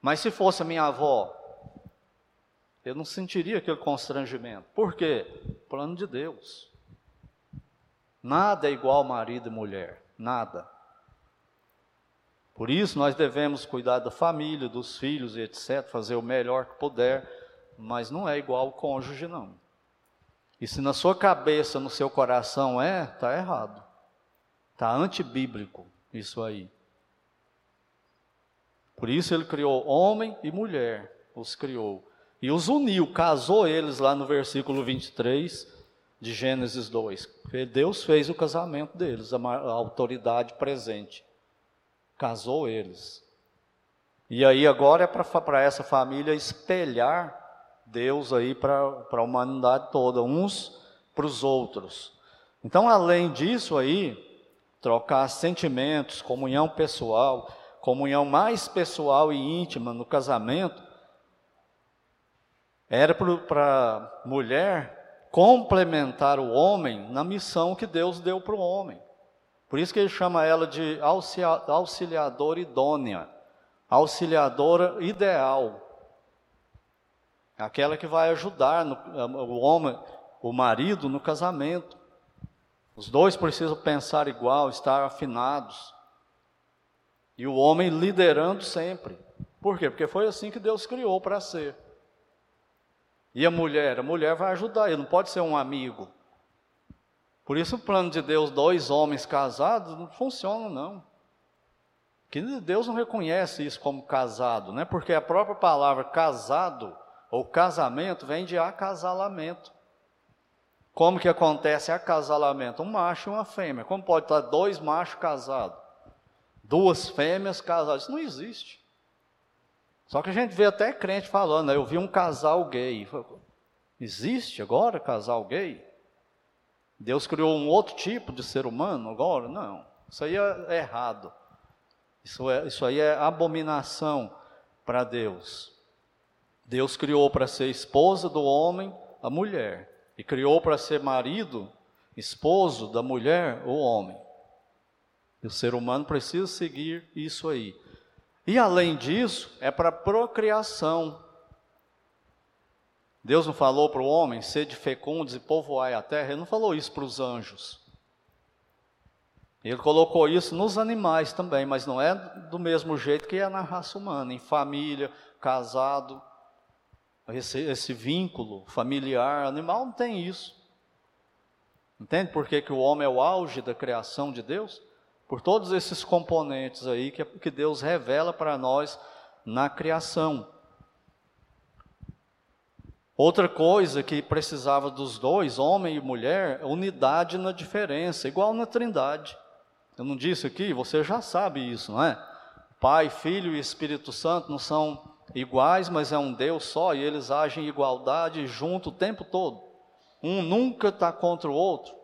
Mas se fosse a minha avó, eu não sentiria aquele constrangimento. Por quê? Plano de Deus. Nada é igual marido e mulher, nada. Por isso, nós devemos cuidar da família, dos filhos e etc., fazer o melhor que puder, mas não é igual o cônjuge, não. E se na sua cabeça, no seu coração é, está errado. Está antibíblico isso aí. Por isso ele criou homem e mulher, os criou. E os uniu, casou eles lá no versículo 23 de Gênesis 2. Deus fez o casamento deles, a autoridade presente casou eles. E aí agora é para essa família espelhar Deus aí para a humanidade toda, uns para os outros. Então, além disso aí, trocar sentimentos, comunhão pessoal, comunhão mais pessoal e íntima no casamento, era para a mulher complementar o homem na missão que Deus deu para o homem. Por isso que ele chama ela de auxiliadora idônea, auxiliadora ideal. Aquela que vai ajudar no, o homem, o marido no casamento. Os dois precisam pensar igual, estar afinados. E o homem liderando sempre. Por quê? Porque foi assim que Deus criou para ser. E a mulher? A mulher vai ajudar, ele não pode ser um amigo. Por isso o plano de Deus, dois homens casados, não funciona não. Que Deus não reconhece isso como casado, né? Porque a própria palavra casado ou casamento vem de acasalamento. Como que acontece acasalamento? Um macho e uma fêmea. Como pode estar dois machos casados? Duas fêmeas casadas? Isso não existe. Só que a gente vê até crente falando, né? eu vi um casal gay. Existe agora casal gay? Deus criou um outro tipo de ser humano agora? Não. Isso aí é errado. Isso, é, isso aí é abominação para Deus. Deus criou para ser esposa do homem a mulher, e criou para ser marido, esposo da mulher, o homem. E o ser humano precisa seguir isso aí. E além disso, é para procriação. Deus não falou para o homem, sede fecundos e povoai a terra, ele não falou isso para os anjos. Ele colocou isso nos animais também, mas não é do mesmo jeito que é na raça humana, em família, casado. Esse, esse vínculo familiar, animal não tem isso. Entende por que, que o homem é o auge da criação de Deus? Por todos esses componentes aí que, que Deus revela para nós na criação. Outra coisa que precisava dos dois, homem e mulher, é unidade na diferença, igual na Trindade. Eu não disse aqui, você já sabe isso, não é? Pai, Filho e Espírito Santo não são iguais, mas é um Deus só e eles agem em igualdade junto o tempo todo. Um nunca está contra o outro.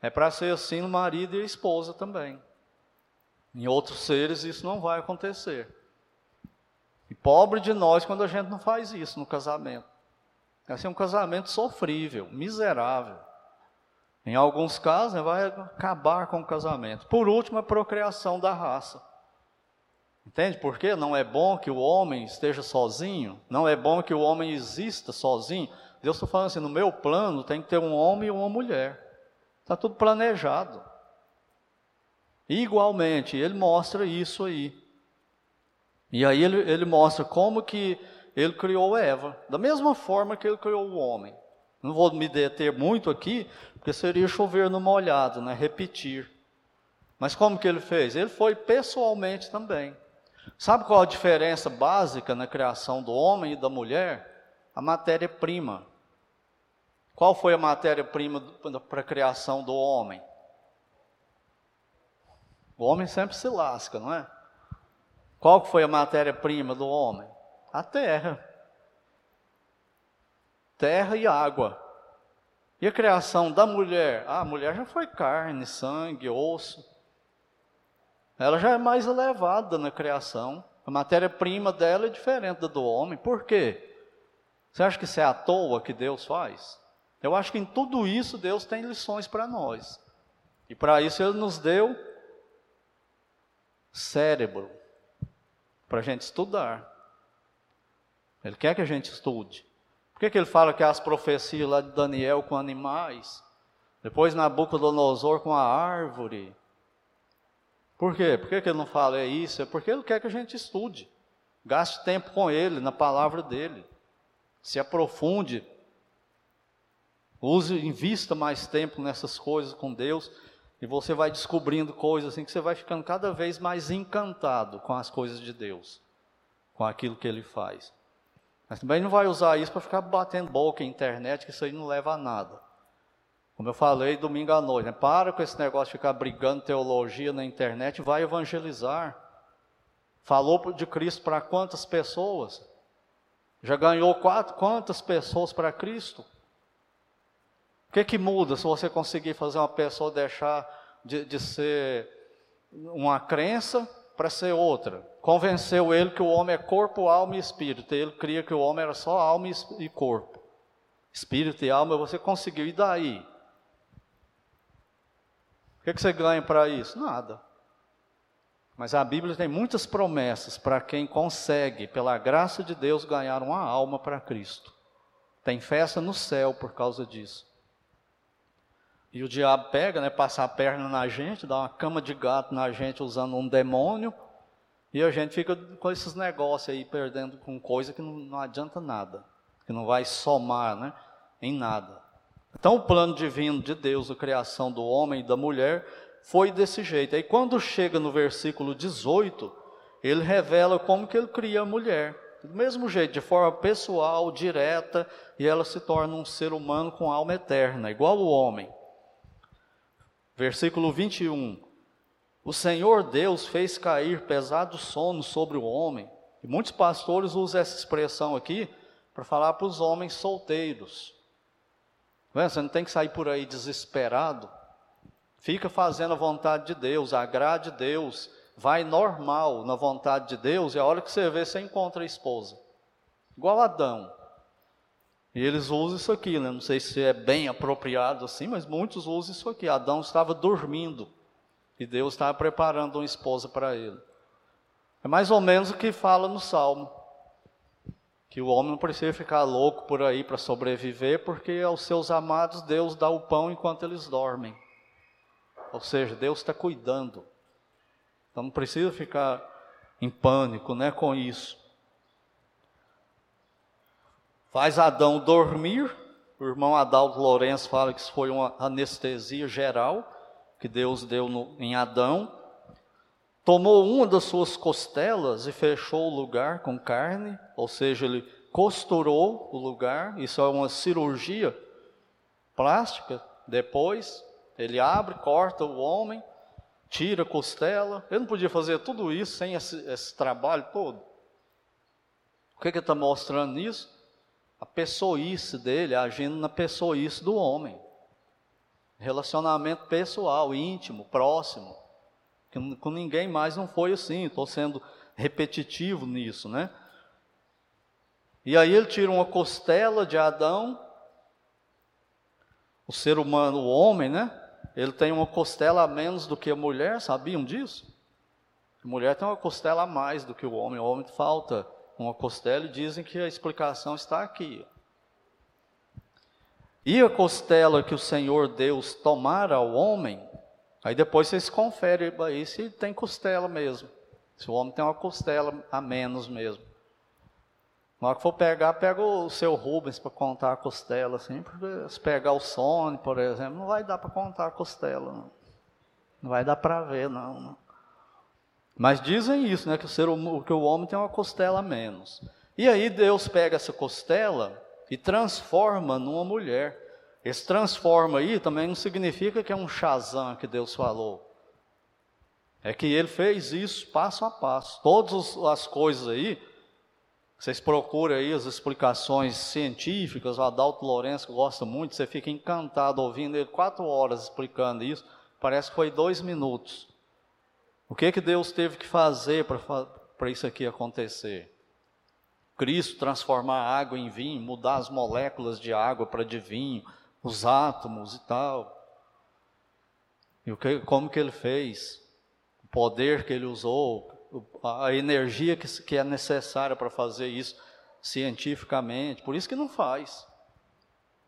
É para ser assim no marido e a esposa também. Em outros seres isso não vai acontecer. E pobre de nós quando a gente não faz isso no casamento. Vai ser um casamento sofrível, miserável. Em alguns casos, né, vai acabar com o casamento. Por último, a procriação da raça. Entende por quê? Não é bom que o homem esteja sozinho, não é bom que o homem exista sozinho. Deus está falando assim: no meu plano tem que ter um homem e uma mulher. Está tudo planejado. Igualmente, ele mostra isso aí. E aí ele, ele mostra como que ele criou Eva, da mesma forma que ele criou o homem. Não vou me deter muito aqui, porque seria chover no molhado, né? repetir. Mas como que ele fez? Ele foi pessoalmente também. Sabe qual a diferença básica na criação do homem e da mulher? A matéria-prima. Qual foi a matéria-prima para a criação do homem? O homem sempre se lasca, não é? Qual foi a matéria-prima do homem? A terra. Terra e água. E a criação da mulher? Ah, a mulher já foi carne, sangue, osso. Ela já é mais elevada na criação. A matéria-prima dela é diferente da do homem. Por quê? Você acha que isso é à toa que Deus faz? Eu acho que em tudo isso Deus tem lições para nós. E para isso Ele nos deu cérebro para a gente estudar. Ele quer que a gente estude. Por que, que ele fala que as profecias lá de Daniel com animais? Depois Nabucodonosor com a árvore. Por quê? Por que, que ele não fala é isso? É porque ele quer que a gente estude. Gaste tempo com ele, na palavra dele. Se aprofunde. Use, invista mais tempo nessas coisas com Deus. E você vai descobrindo coisas assim que você vai ficando cada vez mais encantado com as coisas de Deus. Com aquilo que ele faz. Mas também não vai usar isso para ficar batendo boca em internet, que isso aí não leva a nada. Como eu falei domingo à noite, né? para com esse negócio de ficar brigando teologia na internet, vai evangelizar. Falou de Cristo para quantas pessoas? Já ganhou quatro, quantas pessoas para Cristo? O que, que muda se você conseguir fazer uma pessoa deixar de, de ser uma crença para ser outra. Convenceu ele que o homem é corpo, alma e espírito. Ele cria que o homem era só alma e corpo. Espírito e alma você conseguiu. E daí? Que, que você ganha para isso? Nada. Mas a Bíblia tem muitas promessas para quem consegue, pela graça de Deus, ganhar uma alma para Cristo. Tem festa no céu por causa disso. E o diabo pega, né, passa a perna na gente, dá uma cama de gato na gente usando um demônio, e a gente fica com esses negócios aí, perdendo com coisa que não, não adianta nada, que não vai somar né, em nada. Então o plano divino de Deus, a criação do homem e da mulher, foi desse jeito. Aí quando chega no versículo 18, ele revela como que ele cria a mulher. Do mesmo jeito, de forma pessoal, direta, e ela se torna um ser humano com alma eterna, igual o homem. Versículo 21. O Senhor Deus fez cair pesado sono sobre o homem. E muitos pastores usam essa expressão aqui para falar para os homens solteiros. Você não tem que sair por aí desesperado. Fica fazendo a vontade de Deus, agrade Deus, vai normal na vontade de Deus, e a hora que você vê, você encontra a esposa. Igual Adão. E eles usam isso aqui, né? não sei se é bem apropriado assim, mas muitos usam isso aqui. Adão estava dormindo e Deus estava preparando uma esposa para ele. É mais ou menos o que fala no Salmo. Que o homem não precisa ficar louco por aí para sobreviver, porque aos seus amados Deus dá o pão enquanto eles dormem. Ou seja, Deus está cuidando. Então não precisa ficar em pânico né, com isso. Faz Adão dormir. O irmão Adalto Lourenço fala que isso foi uma anestesia geral que Deus deu no, em Adão. Tomou uma das suas costelas e fechou o lugar com carne, ou seja, ele costurou o lugar. Isso é uma cirurgia plástica. Depois, ele abre, corta o homem, tira a costela. Ele não podia fazer tudo isso sem esse, esse trabalho todo. O que, que ele está mostrando nisso? A pessoice dele agindo na pessoice do homem. Relacionamento pessoal, íntimo, próximo. Que com ninguém mais não foi assim. Estou sendo repetitivo nisso, né? E aí ele tira uma costela de Adão, o ser humano, o homem, né? Ele tem uma costela a menos do que a mulher, sabiam disso? A mulher tem uma costela a mais do que o homem, o homem falta uma costela e dizem que a explicação está aqui. E a costela que o Senhor Deus tomara ao homem, aí depois vocês conferem aí se tem costela mesmo. Se o homem tem uma costela a menos mesmo. Na hora que for pegar, pega o seu Rubens para contar a costela, assim, porque se pegar o Sony, por exemplo, não vai dar para contar a costela. Não, não vai dar para ver, não, não, Mas dizem isso, né, que o, ser, que o homem tem uma costela a menos. E aí Deus pega essa costela e transforma numa mulher. Esse transforma aí também não significa que é um Shazam que Deus falou. É que ele fez isso passo a passo. Todas as coisas aí vocês procuram aí as explicações científicas, o Adalto Lourenço gosta muito, você fica encantado ouvindo ele quatro horas explicando isso, parece que foi dois minutos. O que que Deus teve que fazer para isso aqui acontecer? Cristo transformar a água em vinho, mudar as moléculas de água para de vinho, os átomos e tal. E o que, como que ele fez? O poder que ele usou, a energia que, que é necessária para fazer isso cientificamente. Por isso que não faz.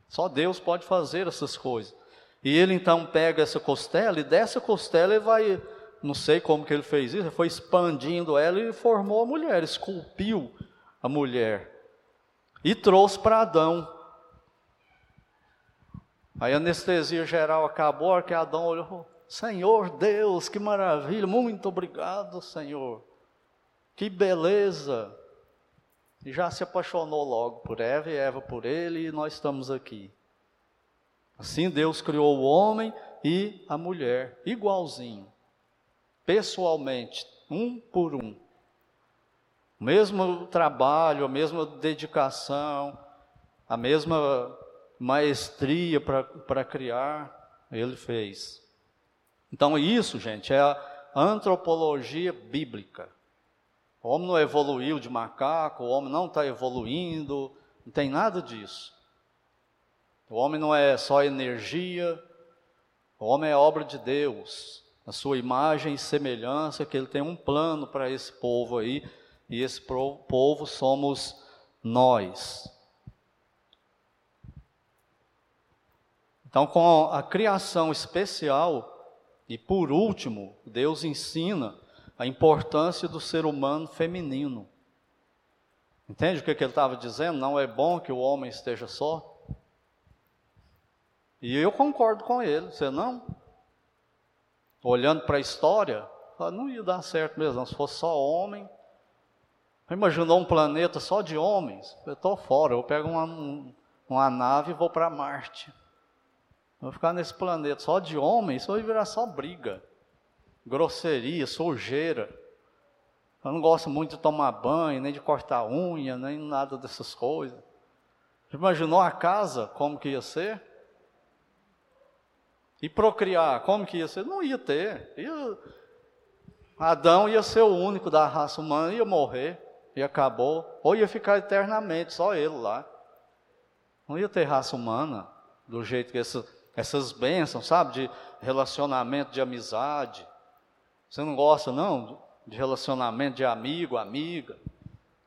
Só Deus pode fazer essas coisas. E ele então pega essa costela e dessa costela ele vai, não sei como que ele fez isso, ele foi expandindo ela e formou a mulher, esculpiu a mulher e trouxe para Adão. Aí a anestesia geral acabou, que Adão olhou, Senhor Deus, que maravilha, muito obrigado, Senhor. Que beleza. E já se apaixonou logo por Eva e Eva por ele, e nós estamos aqui. Assim Deus criou o homem e a mulher, igualzinho, pessoalmente, um por um. O mesmo trabalho, a mesma dedicação, a mesma maestria para criar, ele fez. Então, isso, gente, é a antropologia bíblica. O homem não evoluiu de macaco, o homem não está evoluindo, não tem nada disso. O homem não é só energia, o homem é obra de Deus, a sua imagem e semelhança, que ele tem um plano para esse povo aí, e esse povo somos nós. Então, com a criação especial e por último, Deus ensina a importância do ser humano feminino. Entende o que, que ele estava dizendo? Não é bom que o homem esteja só? E eu concordo com ele, você não? Olhando para a história, não ia dar certo mesmo, se fosse só homem. Imaginou um planeta só de homens? Eu estou fora, eu pego uma, uma nave e vou para Marte. Vou ficar nesse planeta só de homens, isso vai virar só briga, grosseria, sujeira. Eu não gosto muito de tomar banho, nem de cortar unha, nem nada dessas coisas. Imaginou a casa, como que ia ser? E procriar, como que ia ser? Não ia ter. Ia... Adão ia ser o único da raça humana, ia morrer e acabou, ou ia ficar eternamente, só ele lá. Não ia ter raça humana, do jeito que essa, essas bênçãos, sabe, de relacionamento, de amizade. Você não gosta, não, de relacionamento de amigo, amiga,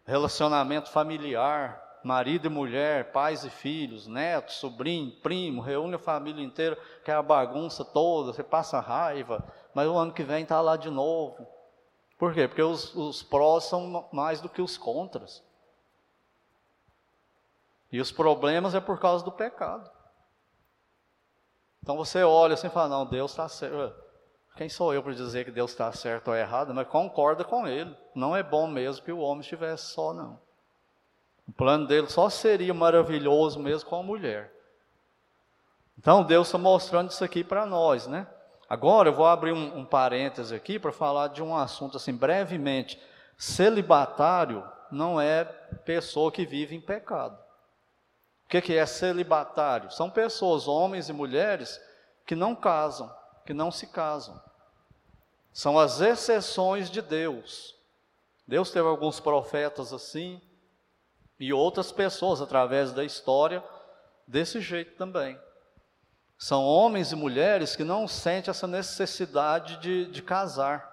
relacionamento familiar, marido e mulher, pais e filhos, netos, sobrinho, primo, reúne a família inteira, que é a bagunça toda, você passa raiva, mas o ano que vem está lá de novo. Por quê? Porque os, os prós são mais do que os contras. E os problemas é por causa do pecado. Então você olha assim e fala, não, Deus está certo. Quem sou eu para dizer que Deus está certo ou errado? Mas concorda com ele. Não é bom mesmo que o homem estivesse só, não. O plano dele só seria maravilhoso mesmo com a mulher. Então Deus está mostrando isso aqui para nós, né? Agora eu vou abrir um, um parêntese aqui para falar de um assunto assim brevemente. Celibatário não é pessoa que vive em pecado. Que, que é celibatário? São pessoas, homens e mulheres, que não casam, que não se casam. São as exceções de Deus. Deus teve alguns profetas assim, e outras pessoas através da história desse jeito também. São homens e mulheres que não sentem essa necessidade de, de casar,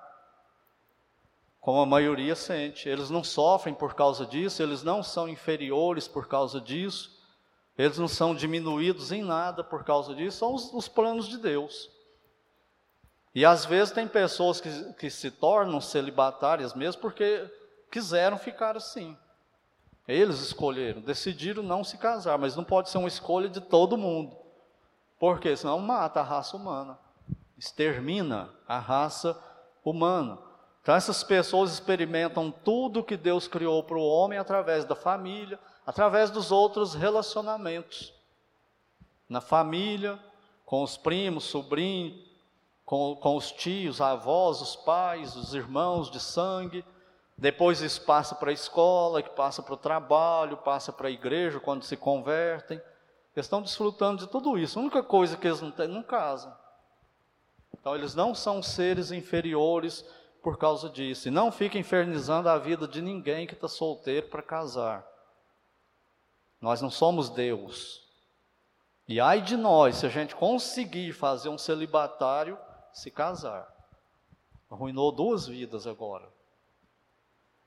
como a maioria sente. Eles não sofrem por causa disso, eles não são inferiores por causa disso, eles não são diminuídos em nada por causa disso, são os, os planos de Deus. E às vezes tem pessoas que, que se tornam celibatárias mesmo porque quiseram ficar assim. Eles escolheram, decidiram não se casar, mas não pode ser uma escolha de todo mundo. Porque senão mata a raça humana, extermina a raça humana. Então essas pessoas experimentam tudo que Deus criou para o homem através da família, através dos outros relacionamentos. Na família, com os primos, sobrinhos, com, com os tios, avós, os pais, os irmãos de sangue. Depois isso passa para a escola, que passa para o trabalho, passa para a igreja quando se convertem. Eles estão desfrutando de tudo isso. A única coisa que eles não têm, não casam. Então eles não são seres inferiores por causa disso. E não fica infernizando a vida de ninguém que está solteiro para casar. Nós não somos Deus. E ai de nós se a gente conseguir fazer um celibatário se casar. Arruinou duas vidas agora.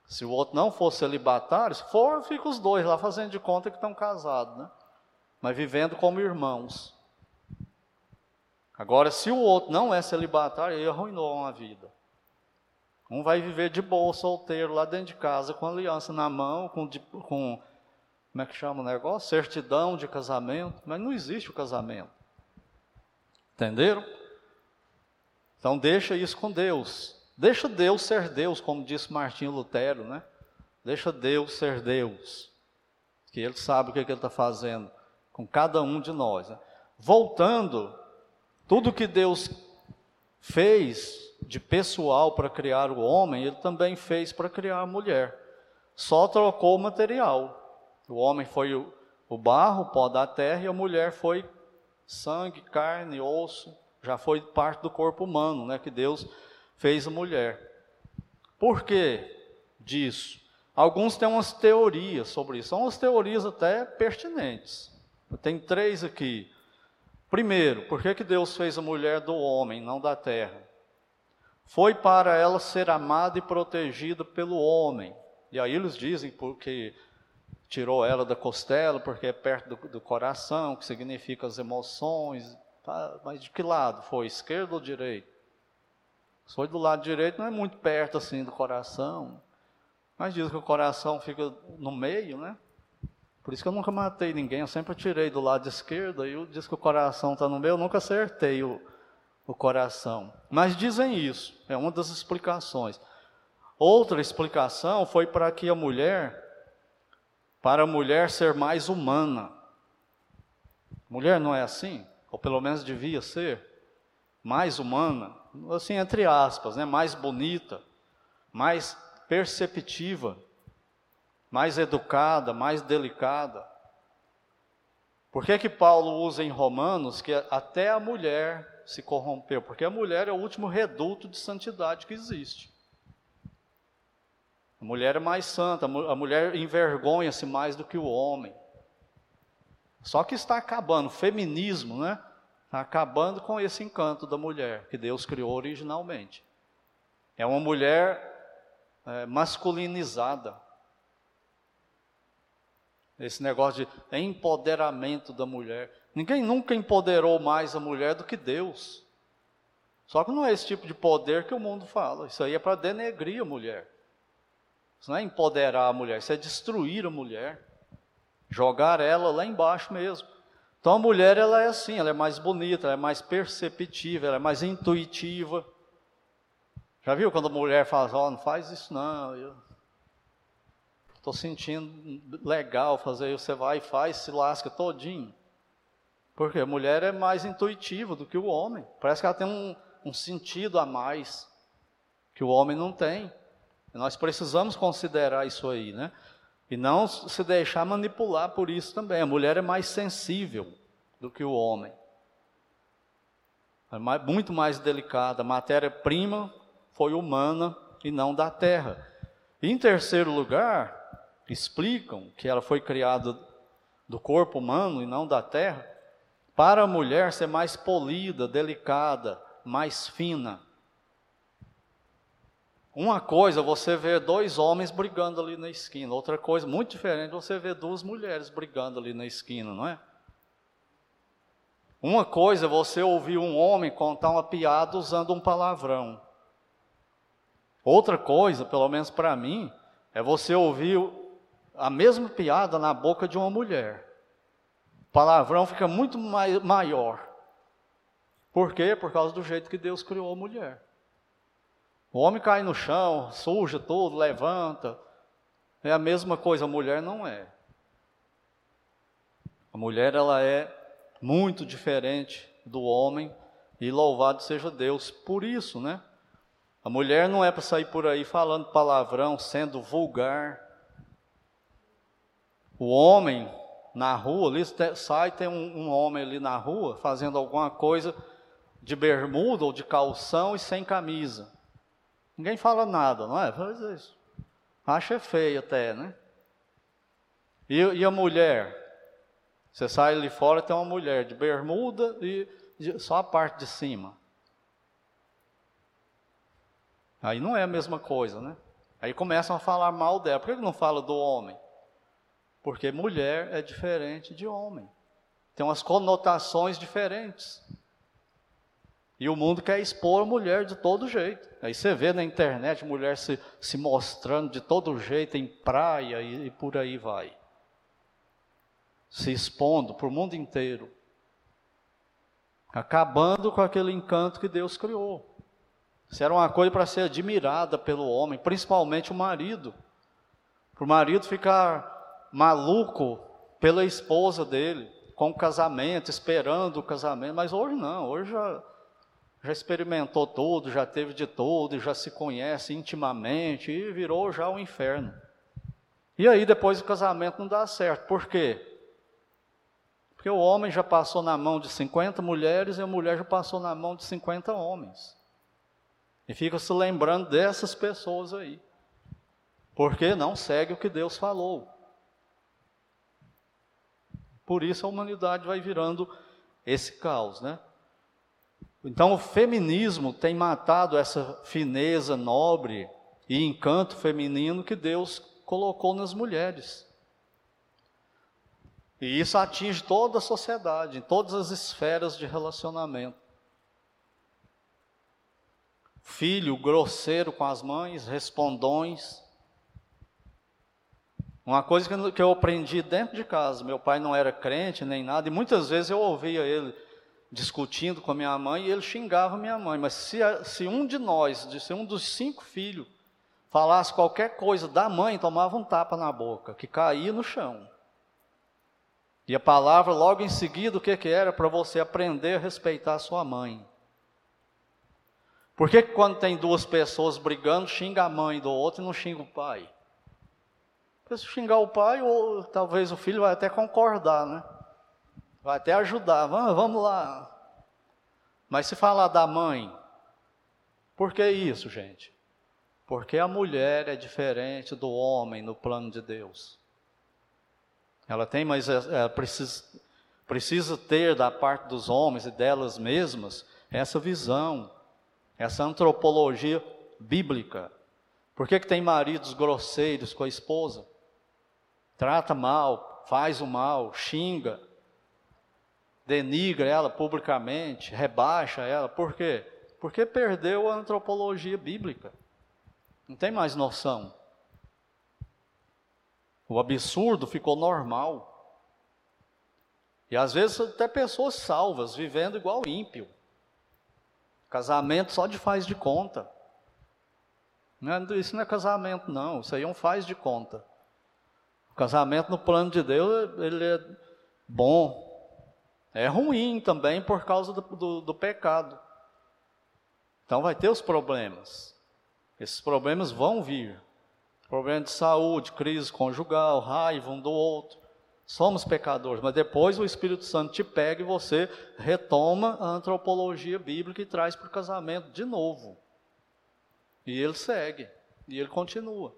Se o outro não for celibatário, se for, fica os dois lá fazendo de conta que estão casados, né? mas vivendo como irmãos. Agora, se o outro não é celibatário, ele arruinou uma vida. Um vai viver de boa, solteiro, lá dentro de casa, com aliança na mão, com, com como é que chama o negócio? Certidão de casamento, mas não existe o casamento. Entenderam? Então deixa isso com Deus. Deixa Deus ser Deus, como disse Martinho Lutero, né? Deixa Deus ser Deus. Que Ele sabe o que, é que Ele está fazendo com cada um de nós. Né? Voltando, tudo que Deus fez de pessoal para criar o homem, Ele também fez para criar a mulher. Só trocou o material. O homem foi o, o barro, o pó da terra, e a mulher foi sangue, carne, osso. Já foi parte do corpo humano, né? Que Deus fez a mulher. Por que disso? Alguns têm umas teorias sobre isso. São umas teorias até pertinentes. Tem três aqui. Primeiro, por que, que Deus fez a mulher do homem, não da terra? Foi para ela ser amada e protegida pelo homem. E aí eles dizem porque tirou ela da costela, porque é perto do, do coração, que significa as emoções. Tá? Mas de que lado foi? Esquerdo ou direito? Se foi do lado direito, não é muito perto assim do coração. Mas diz que o coração fica no meio, né? Por isso que eu nunca matei ninguém, eu sempre tirei do lado esquerdo, e diz que o coração está no meio, eu nunca acertei o, o coração. Mas dizem isso, é uma das explicações. Outra explicação foi para que a mulher, para a mulher ser mais humana. Mulher não é assim? Ou pelo menos devia ser mais humana, assim entre aspas, né? mais bonita, mais perceptiva, mais educada, mais delicada. Por que, que Paulo usa em Romanos que até a mulher se corrompeu? Porque a mulher é o último reduto de santidade que existe. A mulher é mais santa, a mulher envergonha-se mais do que o homem. Só que está acabando, o feminismo, né? Está acabando com esse encanto da mulher que Deus criou originalmente. É uma mulher é, masculinizada. Esse negócio de empoderamento da mulher. Ninguém nunca empoderou mais a mulher do que Deus. Só que não é esse tipo de poder que o mundo fala. Isso aí é para denegrir a mulher. Isso não é empoderar a mulher, isso é destruir a mulher. Jogar ela lá embaixo mesmo. Então a mulher ela é assim, ela é mais bonita, ela é mais perceptível, ela é mais intuitiva. Já viu quando a mulher fala, ó, oh, não faz isso não, eu estou sentindo legal fazer, você vai e faz, se lasca todinho. Porque a mulher é mais intuitiva do que o homem. Parece que ela tem um, um sentido a mais que o homem não tem. Nós precisamos considerar isso aí, né? E não se deixar manipular por isso também. A mulher é mais sensível do que o homem. É mais, muito mais delicada. A matéria-prima foi humana e não da terra. Em terceiro lugar, explicam que ela foi criada do corpo humano e não da terra, para a mulher ser mais polida, delicada, mais fina. Uma coisa você vê dois homens brigando ali na esquina, outra coisa muito diferente você vê duas mulheres brigando ali na esquina, não é? Uma coisa é você ouvir um homem contar uma piada usando um palavrão. Outra coisa, pelo menos para mim, é você ouvir a mesma piada na boca de uma mulher. O palavrão fica muito mai maior. Por quê? Por causa do jeito que Deus criou a mulher. O homem cai no chão, suja tudo, levanta. É a mesma coisa, a mulher não é. A mulher ela é muito diferente do homem e louvado seja Deus por isso, né? A mulher não é para sair por aí falando palavrão, sendo vulgar. O homem na rua, ali sai, tem um, um homem ali na rua fazendo alguma coisa de bermuda ou de calção e sem camisa. Ninguém fala nada, não é? Faz isso. Acha feio até, né? E, e, a mulher? Você sai ali fora tem uma mulher de bermuda e de, só a parte de cima. Aí não é a mesma coisa, né? Aí começam a falar mal dela. Por que não fala do homem? Porque mulher é diferente de homem. Tem umas conotações diferentes. E o mundo quer expor a mulher de todo jeito. Aí você vê na internet mulher se, se mostrando de todo jeito em praia e, e por aí vai. Se expondo para o mundo inteiro. Acabando com aquele encanto que Deus criou. Isso era uma coisa para ser admirada pelo homem, principalmente o marido. Para o marido ficar maluco pela esposa dele, com o casamento, esperando o casamento. Mas hoje não, hoje já já experimentou tudo, já teve de tudo, já se conhece intimamente e virou já um inferno. E aí depois o casamento não dá certo. Por quê? Porque o homem já passou na mão de 50 mulheres e a mulher já passou na mão de 50 homens. E fica se lembrando dessas pessoas aí. Porque não segue o que Deus falou. Por isso a humanidade vai virando esse caos, né? Então o feminismo tem matado essa fineza nobre e encanto feminino que Deus colocou nas mulheres. E isso atinge toda a sociedade, em todas as esferas de relacionamento. Filho grosseiro com as mães, respondões. Uma coisa que eu aprendi dentro de casa, meu pai não era crente nem nada, e muitas vezes eu ouvia ele discutindo com a minha mãe e ele xingava minha mãe. Mas se, se um de nós, se um dos cinco filhos, falasse qualquer coisa da mãe, tomava um tapa na boca, que caía no chão. E a palavra, logo em seguida, o que, que era? Para você aprender a respeitar a sua mãe. Por que, quando tem duas pessoas brigando, xinga a mãe do outro e não xinga o pai? Porque se xingar o pai, ou talvez o filho vai até concordar, né? Vai até ajudar, vamos, vamos lá. Mas se falar da mãe, por que isso, gente? Porque a mulher é diferente do homem no plano de Deus. Ela tem, mas ela precisa, precisa ter da parte dos homens e delas mesmas essa visão essa antropologia bíblica. Por que, que tem maridos grosseiros com a esposa? Trata mal, faz o mal, xinga, denigra ela publicamente, rebaixa ela. Por quê? Porque perdeu a antropologia bíblica. Não tem mais noção. O absurdo ficou normal. E às vezes até pessoas salvas, vivendo igual ímpio. Casamento só de faz de conta. É, isso não é casamento, não. Isso aí é um faz de conta. O casamento no plano de Deus, ele é bom. É ruim também por causa do, do, do pecado. Então vai ter os problemas. Esses problemas vão vir. Problema de saúde, crise conjugal, raiva um do outro. Somos pecadores, mas depois o Espírito Santo te pega e você retoma a antropologia bíblica e traz para o casamento de novo. E ele segue, e ele continua.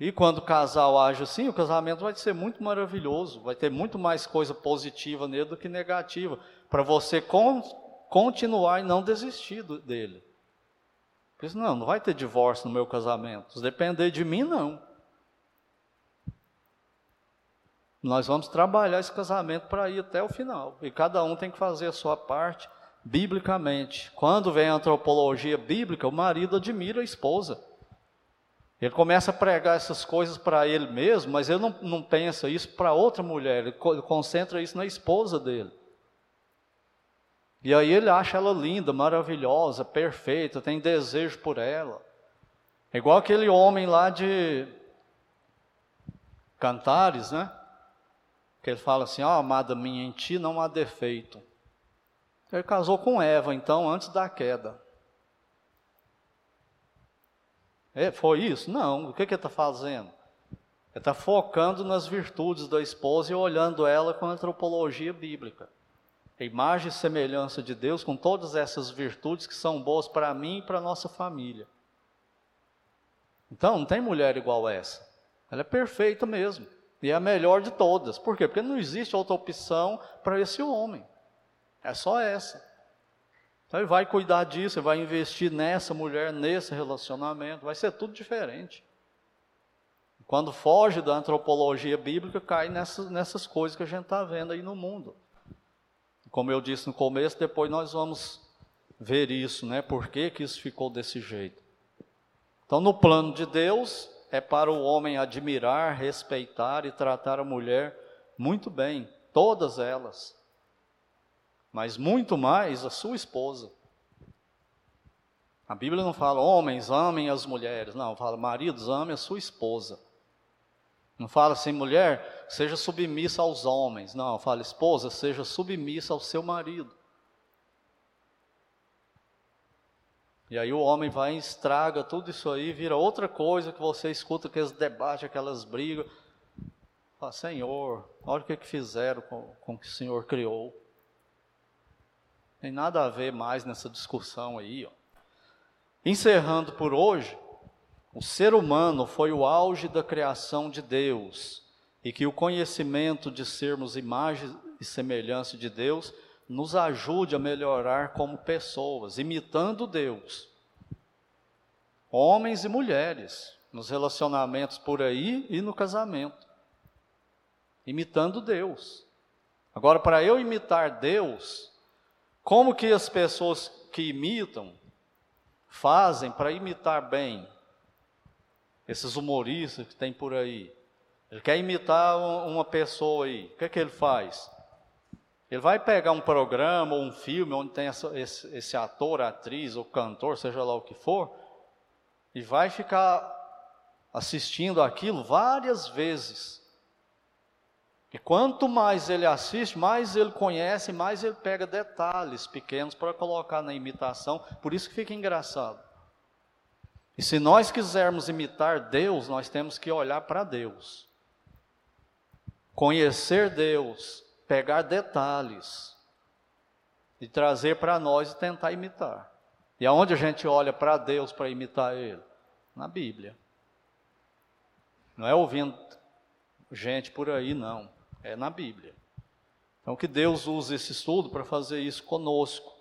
E quando o casal age assim, o casamento vai ser muito maravilhoso, vai ter muito mais coisa positiva nele do que negativa, para você con continuar e não desistir dele. Porque não, não vai ter divórcio no meu casamento. Se depender de mim, não. Nós vamos trabalhar esse casamento para ir até o final. E cada um tem que fazer a sua parte biblicamente. Quando vem a antropologia bíblica, o marido admira a esposa. Ele começa a pregar essas coisas para ele mesmo, mas ele não, não pensa isso para outra mulher, ele concentra isso na esposa dele. E aí ele acha ela linda, maravilhosa, perfeita, tem desejo por ela. É igual aquele homem lá de Cantares, né? Que ele fala assim: Ó, oh, amada minha, em ti não há defeito. Ele casou com Eva, então, antes da queda. É, foi isso? Não. O que, que ele está fazendo? Ele está focando nas virtudes da esposa e olhando ela com a antropologia bíblica. A imagem e semelhança de Deus com todas essas virtudes que são boas para mim e para a nossa família. Então, não tem mulher igual essa. Ela é perfeita mesmo. E é a melhor de todas. Por quê? Porque não existe outra opção para esse homem. É só essa. Então ele vai cuidar disso, ele vai investir nessa mulher, nesse relacionamento, vai ser tudo diferente. Quando foge da antropologia bíblica, cai nessas, nessas coisas que a gente está vendo aí no mundo. Como eu disse no começo, depois nós vamos ver isso, né? Por que, que isso ficou desse jeito? Então, no plano de Deus, é para o homem admirar, respeitar e tratar a mulher muito bem, todas elas, mas muito mais a sua esposa. A Bíblia não fala homens amem as mulheres, não, fala maridos amem a sua esposa. Não fala assim, mulher, seja submissa aos homens. Não, fala esposa, seja submissa ao seu marido. E aí o homem vai e estraga tudo isso aí, vira outra coisa que você escuta aqueles debates, aquelas brigas. Fala, Senhor, olha o que, que fizeram com, com o que o Senhor criou. Tem nada a ver mais nessa discussão aí. Ó. Encerrando por hoje, o ser humano foi o auge da criação de Deus e que o conhecimento de sermos imagem e semelhança de Deus nos ajude a melhorar como pessoas, imitando Deus. Homens e mulheres, nos relacionamentos por aí e no casamento. Imitando Deus. Agora, para eu imitar Deus, como que as pessoas que imitam fazem para imitar bem? Esses humoristas que tem por aí. Ele quer imitar uma pessoa aí. O que, é que ele faz? Ele vai pegar um programa ou um filme onde tem essa, esse, esse, ator, atriz ou cantor, seja lá o que for, e vai ficar assistindo aquilo várias vezes. E quanto mais ele assiste, mais ele conhece, mais ele pega detalhes pequenos para colocar na imitação, por isso que fica engraçado. E se nós quisermos imitar Deus, nós temos que olhar para Deus. Conhecer Deus, pegar detalhes e trazer para nós e tentar imitar. E aonde a gente olha para Deus para imitar Ele? Na Bíblia. Não é ouvindo gente por aí, não. É na Bíblia. Então, que Deus use esse estudo para fazer isso conosco.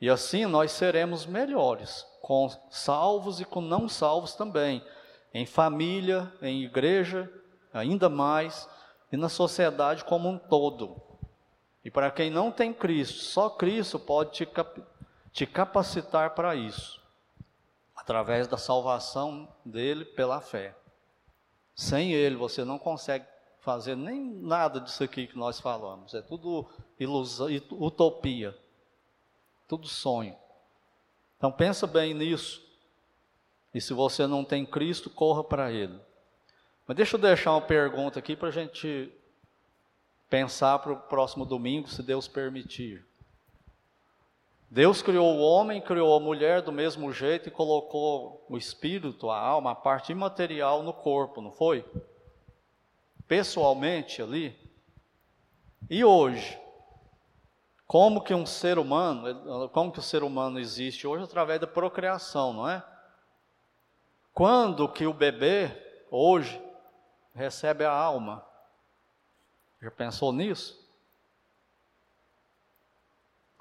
E assim nós seremos melhores, com salvos e com não salvos também, em família, em igreja, ainda mais, e na sociedade como um todo. E para quem não tem Cristo, só Cristo pode te, cap te capacitar para isso, através da salvação dele pela fé. Sem ele você não consegue fazer nem nada disso aqui que nós falamos. É tudo ilusão, utopia, tudo sonho. Então pensa bem nisso. E se você não tem Cristo, corra para Ele. Mas deixa eu deixar uma pergunta aqui para a gente pensar para o próximo domingo, se Deus permitir. Deus criou o homem, criou a mulher do mesmo jeito e colocou o espírito, a alma, a parte imaterial no corpo, não foi? Pessoalmente ali. E hoje, como que um ser humano, como que o ser humano existe hoje através da procriação, não é? Quando que o bebê hoje recebe a alma? Já pensou nisso?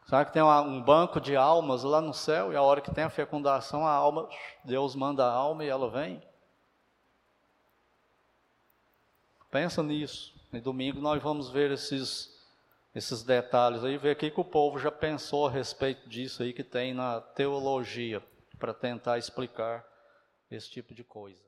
Sabe que tem um banco de almas lá no céu e a hora que tem a fecundação, a alma, Deus manda a alma e ela vem? Pensa nisso. E domingo nós vamos ver esses esses detalhes aí, ver o que o povo já pensou a respeito disso aí que tem na teologia para tentar explicar esse tipo de coisa.